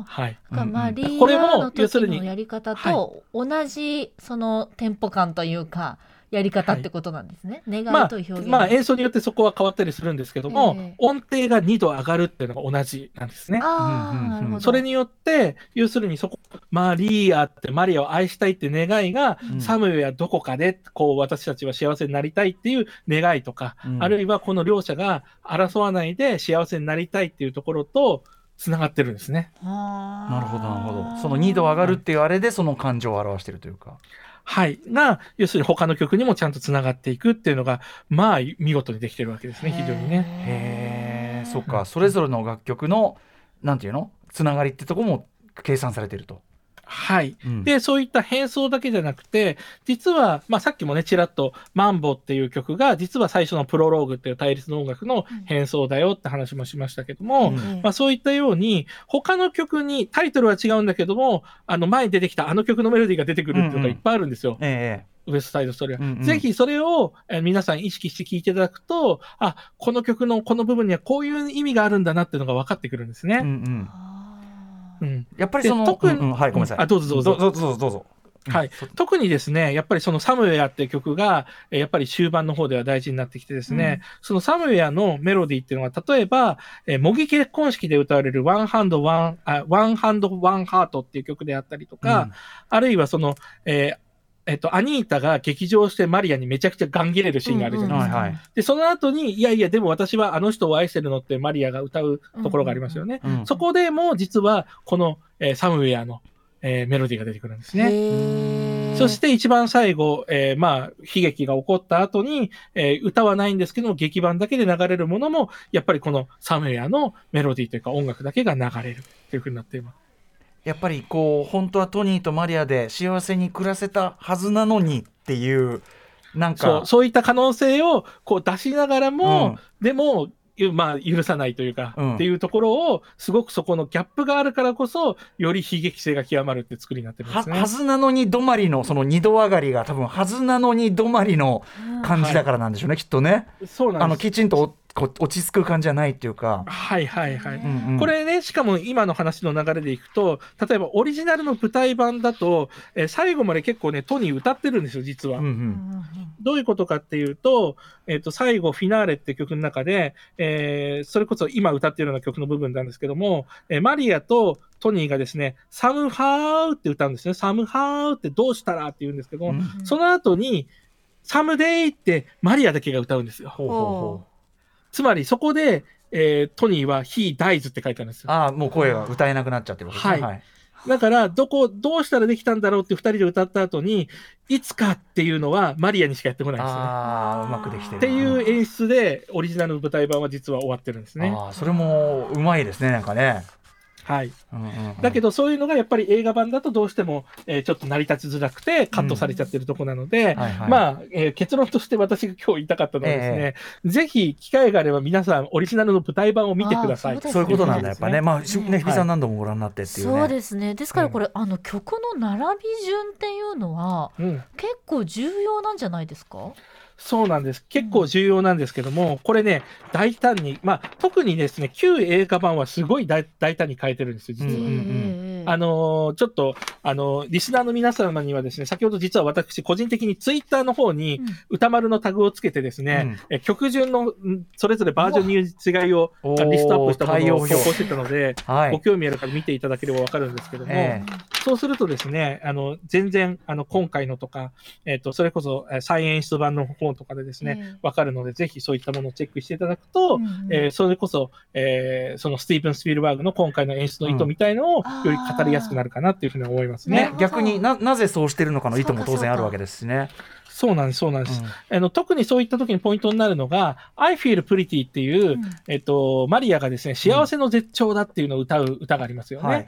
はああはい。ーうんうんマリこれもアの時要するにのやり方と同じそのテンポ感というかやり方ってことなんですね。願まあいと表現。まあ、演奏によってそこは変わったりするんですけども、ええ音程が2度上がるっていうのが同じなんですね。あうんうんうんあ、なるほど。それによって、要するにそこ、マリーアってマリアを愛したいって願いが、うんサムウェアどこかで、こう、私たちは幸せになりたいっていう願いとか、うんあるいはこの両者が争わないで幸せになりたいっていうところと、つながってるんですね。ななるほどなるほどその2度上がるっていうあれでその感情を表してるというかはい。が、要するに他の曲にもちゃんとつながっていくっていうのが、まあ、見事にできてるわけですね、非常にね。へえそっかそれぞれの楽曲のなんていうの？つながりってとこも計算されてると。はい。うん。で、そういった変奏だけじゃなくて、実は、まあさっきもね、ちらっと、マンボっていう曲が、実は最初のプロローグっていう対立の音楽の変奏だよって話もしましたけども、うん。ええまあそういったように、他の曲に、タイトルは違うんだけども、あの前に出てきたあの曲のメロディーが出てくるっていうのがいっぱいあるんですよ。えウエストサイドストーリーは。うんうん。ぜひそれを、えー皆さん意識して聴いていただくと、あ、この曲のこの部分にはこういう意味があるんだなっていうのが分かってくるんですえうんうね。んうん。やっぱりそので特にうんうんはいごめんなさい。あどうぞどうぞどうぞどうぞ。はい。特にですね、やっぱりそのサムウェアっていう曲が、えーやっぱり終盤の方では大事になってきてですね、そのサムウェアのメロディーっていうのは、例えば、えー模擬結婚式で歌われるワンハンドワン、あワンハンドワンハートっていう曲であったりとか、あるいはその、えーえっと、アニータが劇場してマリアにめちゃくちゃガン切れるシーンがあるじゃないですか。はいはい。で、その後に、いやいや、でも私はあの人を愛してるのってマリアが歌うところがありますよね。うんそこでも実は、この、えーサムウェアの、えーメロディーが出てくるんですね。そして一番最後、えーまあ、悲劇が起こった後に、えー歌はないんですけども、劇版だけで流れるものも、やっぱりこのサムウェアのメロディーというか音楽だけが流れるというふうになっています。やっぱりこう本当はトニーとマリアで幸せに暮らせたはずなのにっていうなんかそう、そういった可能性をこう出しながらも、うんでも、ゆまあ、許さないというか、うんっていうところを、すごくそこのギャップがあるからこそ、より悲劇性が極まるって作りになってるんではすね。はずなのに止まりのその二度上がりが多分はずなのに止まりの感じだからなんでしょうね、きっとねそうなんです。あのきちんとおこう落ち着く感じじゃないっていうか、はいはいはい。うんうんこれね、しかも今の話の流れでいくと、例えばオリジナルの舞台版だと、えー最後まで結構ね、トニー歌ってるんですよ、実は。うんううんんどういうことかっていうと、えっ、と、最後、フィナーレって曲の中で、えーそれこそ今歌ってるような曲の部分なんですけども、えーマリアとトニーがですね、サムハウって歌うんですね。サムハウってどうしたらって言うんですけど、うんその後に、サムデイってマリアだけが歌うんですよ。ほうほうほうつまりそこで、えートニーは He dies って書いてあるんですよ。ああもう声が歌えなくなっちゃってるわけですねはいだから、どこ、どうしたらできたんだろうって二人で歌った後に、いつかっていうのはマリアにしかやってこないんですね。ああうまくできてるっていう演出で、オリジナルの舞台版は実は終わってるんですね。ああそれもうまいですねなんかね、はい。うんうんうん。だけど、そういうのがやっぱり映画版だとどうしても、えーちょっと成り立ちづらくて、カットされちゃってるとこなので、はいはい。まあ、えー結論として私が今日言いたかったのはですね、ぜひ、機会があれば皆さん、オリジナルの舞台版を見てください。そうねそういうことなんだやっぱね。まあしねはい。日比さん何度もご覧になってっていうね、そうですね。ですからこれ、あの曲の並び順っていうのはうん。結構重要なんじゃないですか？そうなんです。結構重要なんですけども、これね、大胆に、まあ、特にですね、旧映画版はすごい大大胆に変えてるんですよ、実は。うんうんええあのーちょっと、あのーリスナーの皆様にはですね、先ほど実は私、個人的にツイッターの方にうん。歌丸のタグをつけてですね、え曲順のんそれぞれバージョンに違いをリストアップしたものを投稿してたので、はい。ご興味ある方見ていただければわかるんですけども、えそうするとですね、あの、全然、あの、今回のとか、えっ、と、それこそ、えー再演出版の方とかでですね、ええ。わかるので、ぜひそういったものをチェックしていただくと、うんうん。えーそれこそ、えーそのスティーブン・スピルバーグの今回の演出の意図みたいのを、うんより語りやすくなるかなっていうふうに思いますね。ね逆にななぜそうしてるのかの意図も当然あるわけですしね。そうなんです、そうなんです。うんあの特にそういった時にポイントになるのが、I feel pretty っていう、うんえっと、マリアがですね、幸せの絶頂だっていうのを歌う歌がありますよね。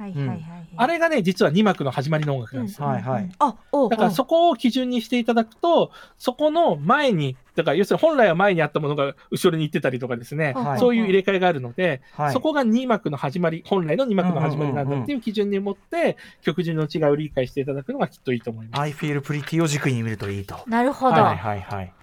あれがね、実は2幕の始まりの音楽なんですよ。はいはい。あ、おだからそこを基準にしていただくと、そこの前に、だから要するに本来は前にあったものが後ろに行ってたりとかですね、はいそういう入れ替えがあるので、はいそこが2幕の始まり、本来の2幕の始まりなんだっていう基準に持って、曲順の違いを理解していただくのがきっといいと思います。I feel pretty を軸に見るといいと。なるほど。はいはいはい。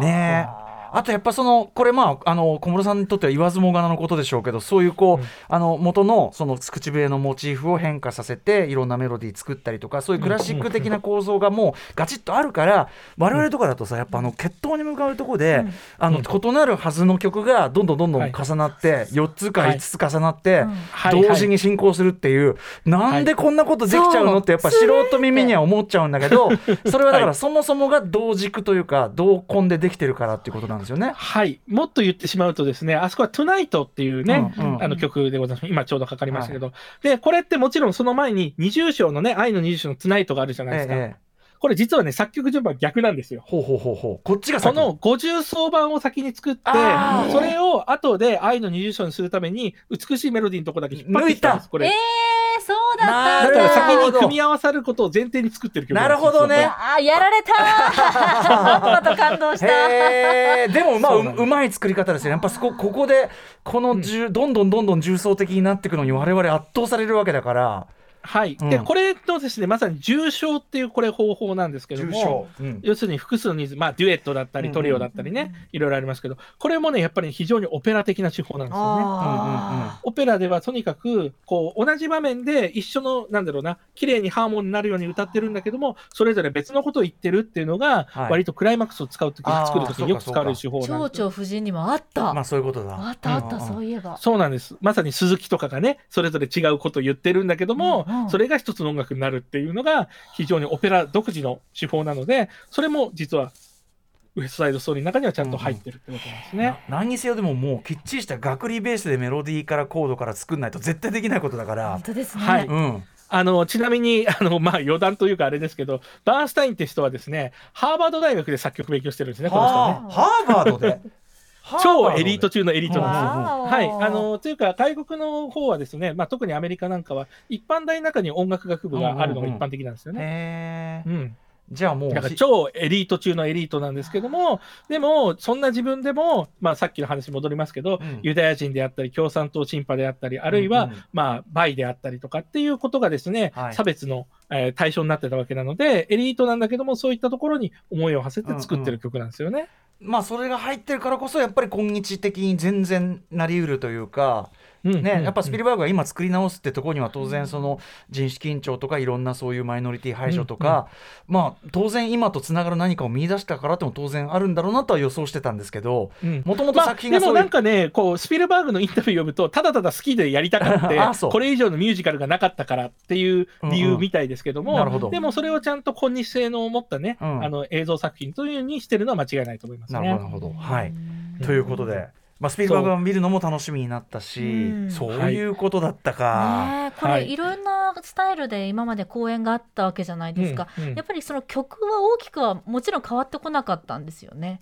ねえあとやっぱそのこれまああの小室さんにとっては言わずもがなのことでしょうけどそういうこう、うん。あの元のその口笛のモチーフを変化させていろんなメロディー作ったりとかそういうクラシック的な構造がもうガチッとあるから我々とかだとさやっぱあの決闘に向かうとこで、あのうん。異なるはずの曲がどんどんどんどんはい重なって、4つかはい。5つ重なって、はい。同時に進行するっていう、なんでこんなことできちゃうの？ってやっぱ素人耳には思っちゃうんだけどそれはだからはい。そもそもが同軸というか同根でできてるからっていうことなんですよね。はい。もっと言ってしまうとですね、あそこは Tonight っていうね、うんうんあの曲でございます。今ちょうどかかりましたけど。で、これってもちろんその前に二重唱のね、愛の二重唱の Tonight があるじゃないですか。ええええこれ実はね、作曲順番逆なんですよ。ほうほうほうほうこっちが先この50層版を先に作ってそれを後で愛の二重唱にするために、美しいメロディーのとこだけ引っ張ってきたんです。これ。えー、そうだったなるだから先に組み合わさることを前提に作ってる曲なるほどね。あーやられたー。また感動した。でもまあうそうまい作り方ですよ。ねやっぱそこここでこの重、どんどんどんどん重層的になっていくのに我々圧倒されるわけだからはい。うん。で、これのですね、まさに重症っていうこれ方法なんですけども、うん。要するに複数のニーズ、まあ、デュエットだったり、うんうんトリオだったりね、いろいろありますけど、これもね、やっぱり非常にオペラ的な手法なんですよね。あオペラではとにかく、こう、同じ場面で一緒の、なんだろうな、綺麗にハーモニーになるように歌ってるんだけども、それぞれ別のことを言ってるっていうのが、はい。割とクライマックスを使うとき、あー作るときによく使われる手法ーなんです。蝶々夫人にもあった、まあそういうことだ。あったあった、んんそういえば。そうなんです。まさに鈴木とかがね、それぞれ違うことを言ってるんだけども、うんうんそれが一つの音楽になるっていうのが、非常にオペラ独自の手法なので、それも実は、ウエストサイドストーリーの中にはちゃんと入ってるってことなんですね。な何にせよでももうきっちりした楽理ベースでメロディーからコードから作んないと絶対できないことだから。本当ですね、はい。うん。あの、ちなみに、あの、まあ、余談というかあれですけど、バーンスタインって人はですね、ハーバード大学で作曲勉強してるんですね、この人ね。はあハーバードで？超エリート中のエリートなんですよ。はい。あの、というか、外国の方はですね、まあ、特にアメリカなんかは、一般大の中に音楽学部があるのが一般的なんですよね。へえうん。じゃあもうだから超エリート中のエリートなんですけども、でも、そんな自分でも、まあ、さっきの話戻りますけど、うんユダヤ人であったり、共産党チンパであったり、あるいは、うんうんまあ、バイであったりとかっていうことがですね、はい差別の、えー対象になってたわけなので、エリートなんだけども、そういったところに思いを馳せて作ってる曲なんですよね。まあそれが入ってるからこそやっぱり今日的に全然なりうるというかね、うんやっぱスピルバーグが今作り直すってところには当然その人種緊張とかいろんなそういうマイノリティ排除とか、まあ当然今とつながる何かを見出したからっても当然あるんだろうなとは予想してたんですけどうん。もともとまあ、でも作品がそういう、なんかね、こう、スピルバーグのインタビュー読むと、ただただ好きでやりたかって、これ以上のミュージカルがなかったからっていう理由みたいですけども、うんうん。でもそれをちゃんと今日性の持ったね、うん。あの映像作品というふうにしてるのは間違いないと思いますね。なるほどはい。ということで、まあ、スピルバーグを見るのも楽しみになったしうん。そう。いうことだったか、ねえこはい。れいろんなスタイルで今まで公演があったわけじゃないですか、うんうん。やっぱりその曲は大きくはもちろん変わってこなかったんですよね。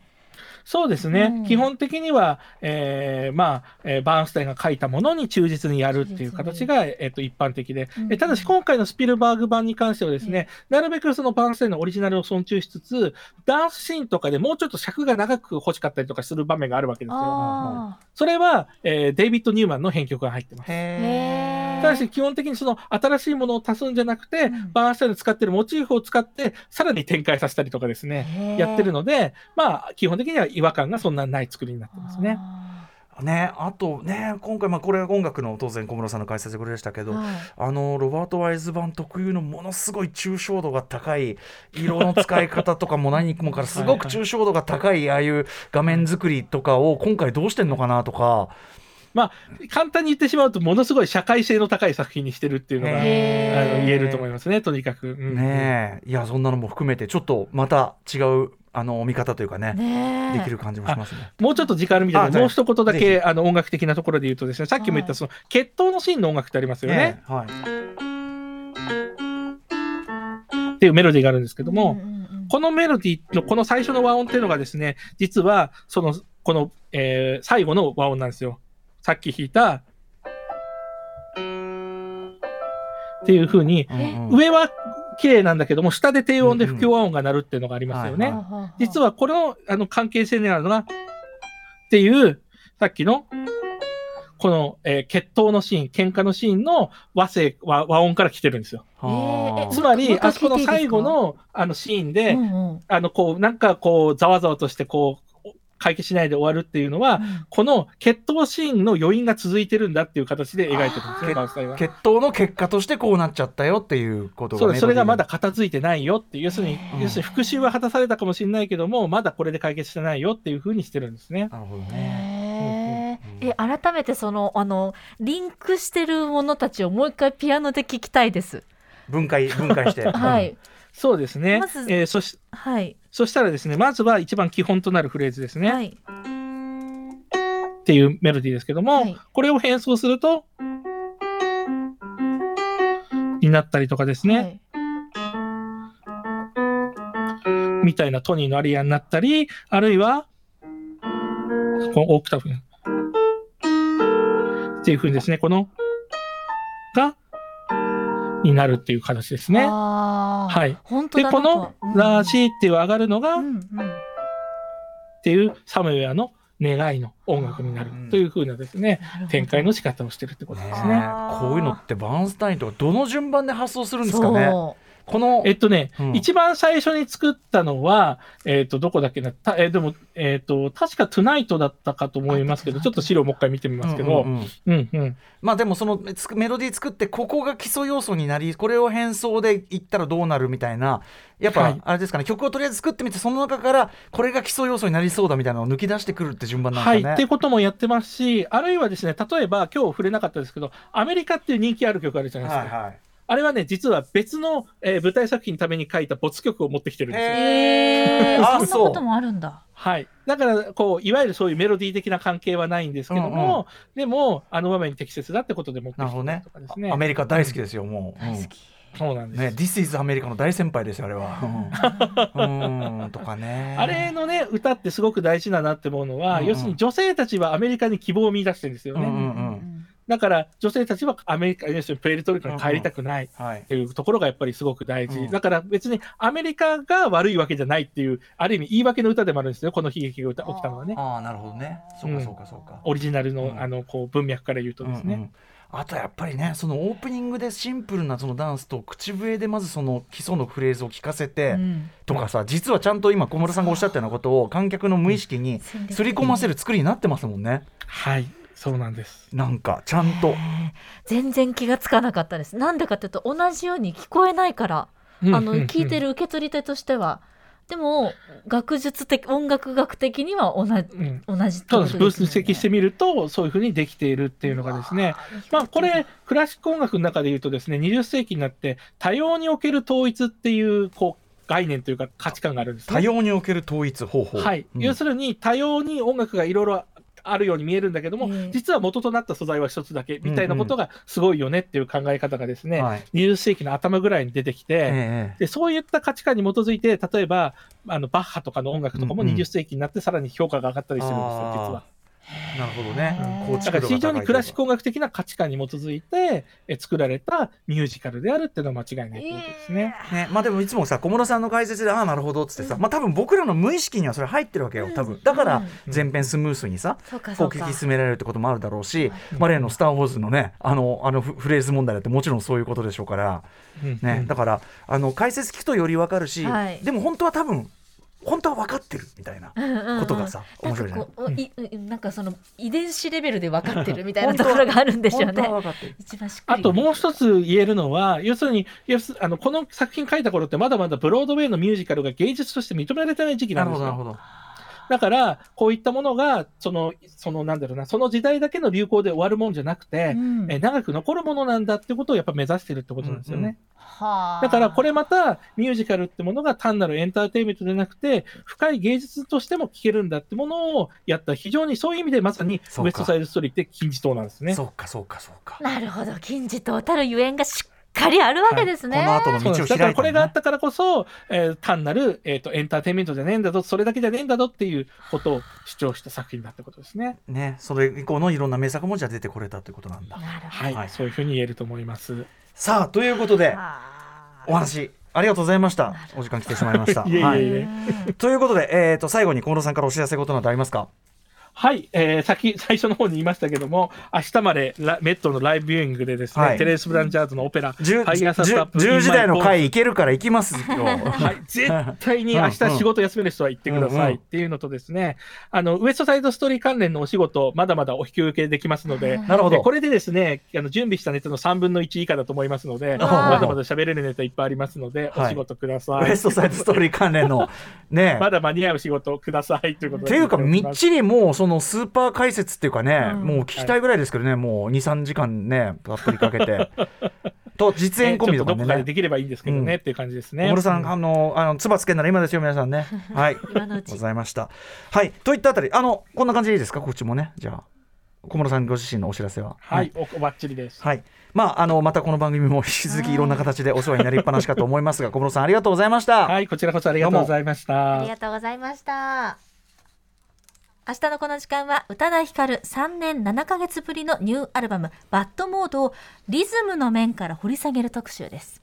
そうですね、うん。基本的には、えーまあえーバーンスタインが書いたものに忠実にやるっていう形が、えっと一般的で、うんえただし今回のスピルバーグ版に関してはですね、なるべくそのバーンスタインのオリジナルを尊重しつつ、ダンスシーンとかでもうちょっと尺が長く欲しかったりとかする場面があるわけですよ。あそれは、えーデイビッド・ニューマンの編曲が入ってます。ーへへただし基本的にその新しいものを足すんじゃなくて、うん。バーンスタインの使ってるモチーフを使ってさらに展開させたりとかですね、やってるので、まあ基本的には違和感がそんなない作りになってますね。ねあとね今回まあこれ音楽の当然小室さんの解説これでしたけど、はい。あのロバート・ワイズ版特有のものすごい抽象度が高い色の使い方とかも何もからすごく抽象度が高いああいう画面作りとかを今回どうしてんのかなとかまあ簡単に言ってしまうとものすごい社会性の高い作品にしてるっていうのがあの言えると思いますねとにかく。うんねえいやそんなのも含めてちょっとまた違うあの見方というかねできる感じもしますね。もうちょっと時間あるみたいあで、もう一言だぜけあの音楽的なところで言うとですね、さっきも言ったその決闘のシーンの音楽ってありますよね。ねはいっていうメロディーがあるんですけども、このメロディーのこの最初の和音っていうのがですね、実はその、この、えー最後の和音なんですよ。さっき弾いた、っていう風に、うんうん。上は綺麗なんだけども、下で低音で不協和音が鳴るっていうのがありますよね。実はこのあの関係性にあるのが、っていう、さっきの、この、えー決闘のシーン、喧嘩のシーンの和声、和和音から来てるんですよ。つまり、あそこの最後のあのシーンで、うんうん。あの、こう、なんかこう、ざわざわとして、こう、解決しないで終わるっていうのは、この決闘シーンの余韻が続いてるんだっていう形で描いてるんですね、バースタイは。決闘の結果としてこうなっちゃったよっていうことがそうそれがまだメ片付いてないよっていう、要するに、うん。要するに復讐は果たされたかもしれないけども、まだこれで解決してないよっていうふうにしてるんですね。なるほどね。え改めてそのあのリンクしてるものたちをもう一回ピアノで聞きたいです。分解分解して。はいそうですね。まずえーそしはい。そしたらですね、まずは一番基本となるフレーズですね。はい。っていうメロディーですけども、はい。これを変奏すると、になったりとかですね、はい。みたいなトニーのアリアになったり、あるいは、このオクターブっていうふうにですね、この、が、になるっていう形ですね。あーはい。で、本当だこのラーシーっていう上がるのが、っうんうん。ていうサムウェアの願いの音楽になるというふうなですね、展開の仕方をしてるってことですね。ねこういうのってバーンスタインとかどの順番で発想するんですかね。そこのえっとね、うん。一番最初に作ったのは、えっと、どこだっけな、たえーでも、えっと、確かトゥナイトだったかと思いますけど、ちょっと資料もう一回見てみますけど。まあでもそのメロディー作ってここが基礎要素になりこれを変奏でいったらどうなるみたいなやっぱはい。あれですかね、曲をとりあえず作ってみてその中からこれが基礎要素になりそうだみたいなのを抜き出してくるって順番なんはい、ですかね。っていうこともやってますし、あるいはですね、例えば今日触れなかったですけど、アメリカっていう人気ある曲あるじゃないですか。はいはいあれはね、実は別の、えー舞台作品のために書いた没曲を持ってきてるんですよ。えー、あそんなこともあるんだ。はい。だから、こう、いわゆるそういうメロディー的な関係はないんですけども、でも、あの場面に適切だってことで持ってきてるなるほどねとかですね。アメリカ大好きですよ、もう。大好き。そうなんです。ね、This is アメリカの大先輩ですよ、あれは。うん、うんとかね。あれのね、歌ってすごく大事だなって思うのは、うんうん要するに女性たちはアメリカに希望を見出してるんですよね。うんうんだから、女性たちはアメリカ、要するにプエルトリコに帰りたくない。はいっ。ていうところがやっぱりすごく大事、うんだから別にアメリカが悪いわけじゃないっていう、ある意味言い訳の歌でもあるんですよ、この悲劇が歌起きたのはね。ああ、なるほどね。そうか、そうか、そうか。オリジナルの,、うんあのこう文脈から言うとですね。うんうんあとやっぱりねそのオープニングでシンプルなそのダンスと口笛でまずその基礎のフレーズを聞かせて、うんとかさ実はちゃんと今小室さんがおっしゃったようなことを観客の無意識にすり込ませる作りになってますもんねはい、そうなんです。なんかちゃんと。全然気がつかなかったです。なんでかというと同じように聞こえないから、あの聞いてる。る受け取り手としては、でも学術的音楽学的には同じうん同じってそうです分析してみると、そういうふうにできているっていうのがですね、まあ、これ、クラシック音楽の中で言うとですね、20世紀になって、多様における統一っていう、こう、概念というか価値観があるんですね。多様における統一方法。はい、うん要するに多様に音楽がいろいろあるように見えるんだけども、ええ。実は元となった素材は一つだけみたいなことがすごいよねっていう考え方がですね、はい。20世紀の頭ぐらいに出てきて、ええ。でそういった価値観に基づいて例えばあのバッハとかの音楽とかもうんうん。20世紀になってさらに評価が上がったりするんですよ、あー実は。なるほどね。構だから築非常にクラシック音楽的な価値観に基づいてえ作られたミュージカルであるっていうのは間違いないことですね。ね、まあでもいつもさ小室さんの解説でああなるほどっつってさ、まあ多分僕らの無意識にはそれ入ってるわけよ多分。だから全編スムースにさ、そうかこそう進められるってこともあるだろうし、まあ例の「スター・ウォーズ」のねあのあのフフレーズ問題だってもちろんそういうことでしょうから、うん。ね。うんだからあの解説聞くとよりわかるし、はい。でも本当は多分本当は分かってるみたいなことがさ、なんか面白いじゃない？こういいなんかその遺伝子レベルで分かってるみたいなところがあるんでしょう本当はね。分かってる。一番しっくりあともう一つ言えるのは、要するに、要すあのこの作品書いた頃ってまだまだブロードウェイのミュージカルが芸術として認められてない時期なですよ。なんるほどなるほど。だから、こういったものが、その、そのなんだろうな、その時代だけの流行で終わるもんじゃなくて、うんえ長く残るものなんだってことをやっぱ目指してるってことなんですよね。うんうんはあだからこれまたミュージカルってものが単なるエンターテインメントでなくて深い芸術としても聴けるんだってものをやった非常にそういう意味でまさにウエストサイドストーリーって金字塔なんですね。そうかそうかそうか。なるほど金字塔たるゆえんがしっかりあるわけですね。この後の道を開いたそうなんですだからこれがあっねたからこそ、えー単なる、えー、とエンターテインメントじゃねえんだぞそれだけじゃねえんだぞっていうことを主張した作品だってことですね。ねそれ以降のいろんな名作もじゃあ出てこれたということなんだ。なるほはい、はいそういうふうに言えると思います。さあということでお話ありがとうございました。お時間来てしまいました。いえいえいえはいということで、えー、と最後に小室さんからお知らせことなどありますか？はい、えー、先、最初の方に言いましたけども、明日までラメットのライブビューイングでですね、はいテレンス・ブランチャーズのオペラ、10, ファイヤーサストアップ10時台の回行けるから行きますよ。はい、絶対に明日仕事休める人は行ってくださいっていうのとですね、あの、ウエストサイドストーリー関連のお仕事、まだまだお引き受けできますので、なるほど。でこれでですね、あの準備したネタの3分の1以下だと思いますので、あまだまだ喋れるネタいっぱいありますので、はいお仕事ください。ウエストサイドストーリー関連のね まだ間に合う仕事くださいということで。っていうかみっちり。りもうそのスーパー解説っていうかね、うん。もう聞きたいぐらいですけどね、もう23時間ねたっぷりかけて。と実演コンビとかちょっとどこかででねできればいいんですけどね、うん。っていう感じですね。小室さん、うあのあの唾つけんなら今ですよ皆さんね。はい。今のうち。ございました。はい。といったあたりあのこんな感じでいいですか？こっちもね。じゃあ小室さんご自身のお知らせは。はい、おばっちりです。はい。まあ、あの、またこの番組も引き続きいろんな形でお世話になりっぱなしかと思いますが、小室さんありがとうございました。はい、こちらこそありがとうございました。ありがとうございました。明日のこの時間は宇多田ヒカル3年7ヶ月ぶりのニューアルバムバッドモードをリズムの面から掘り下げる特集です。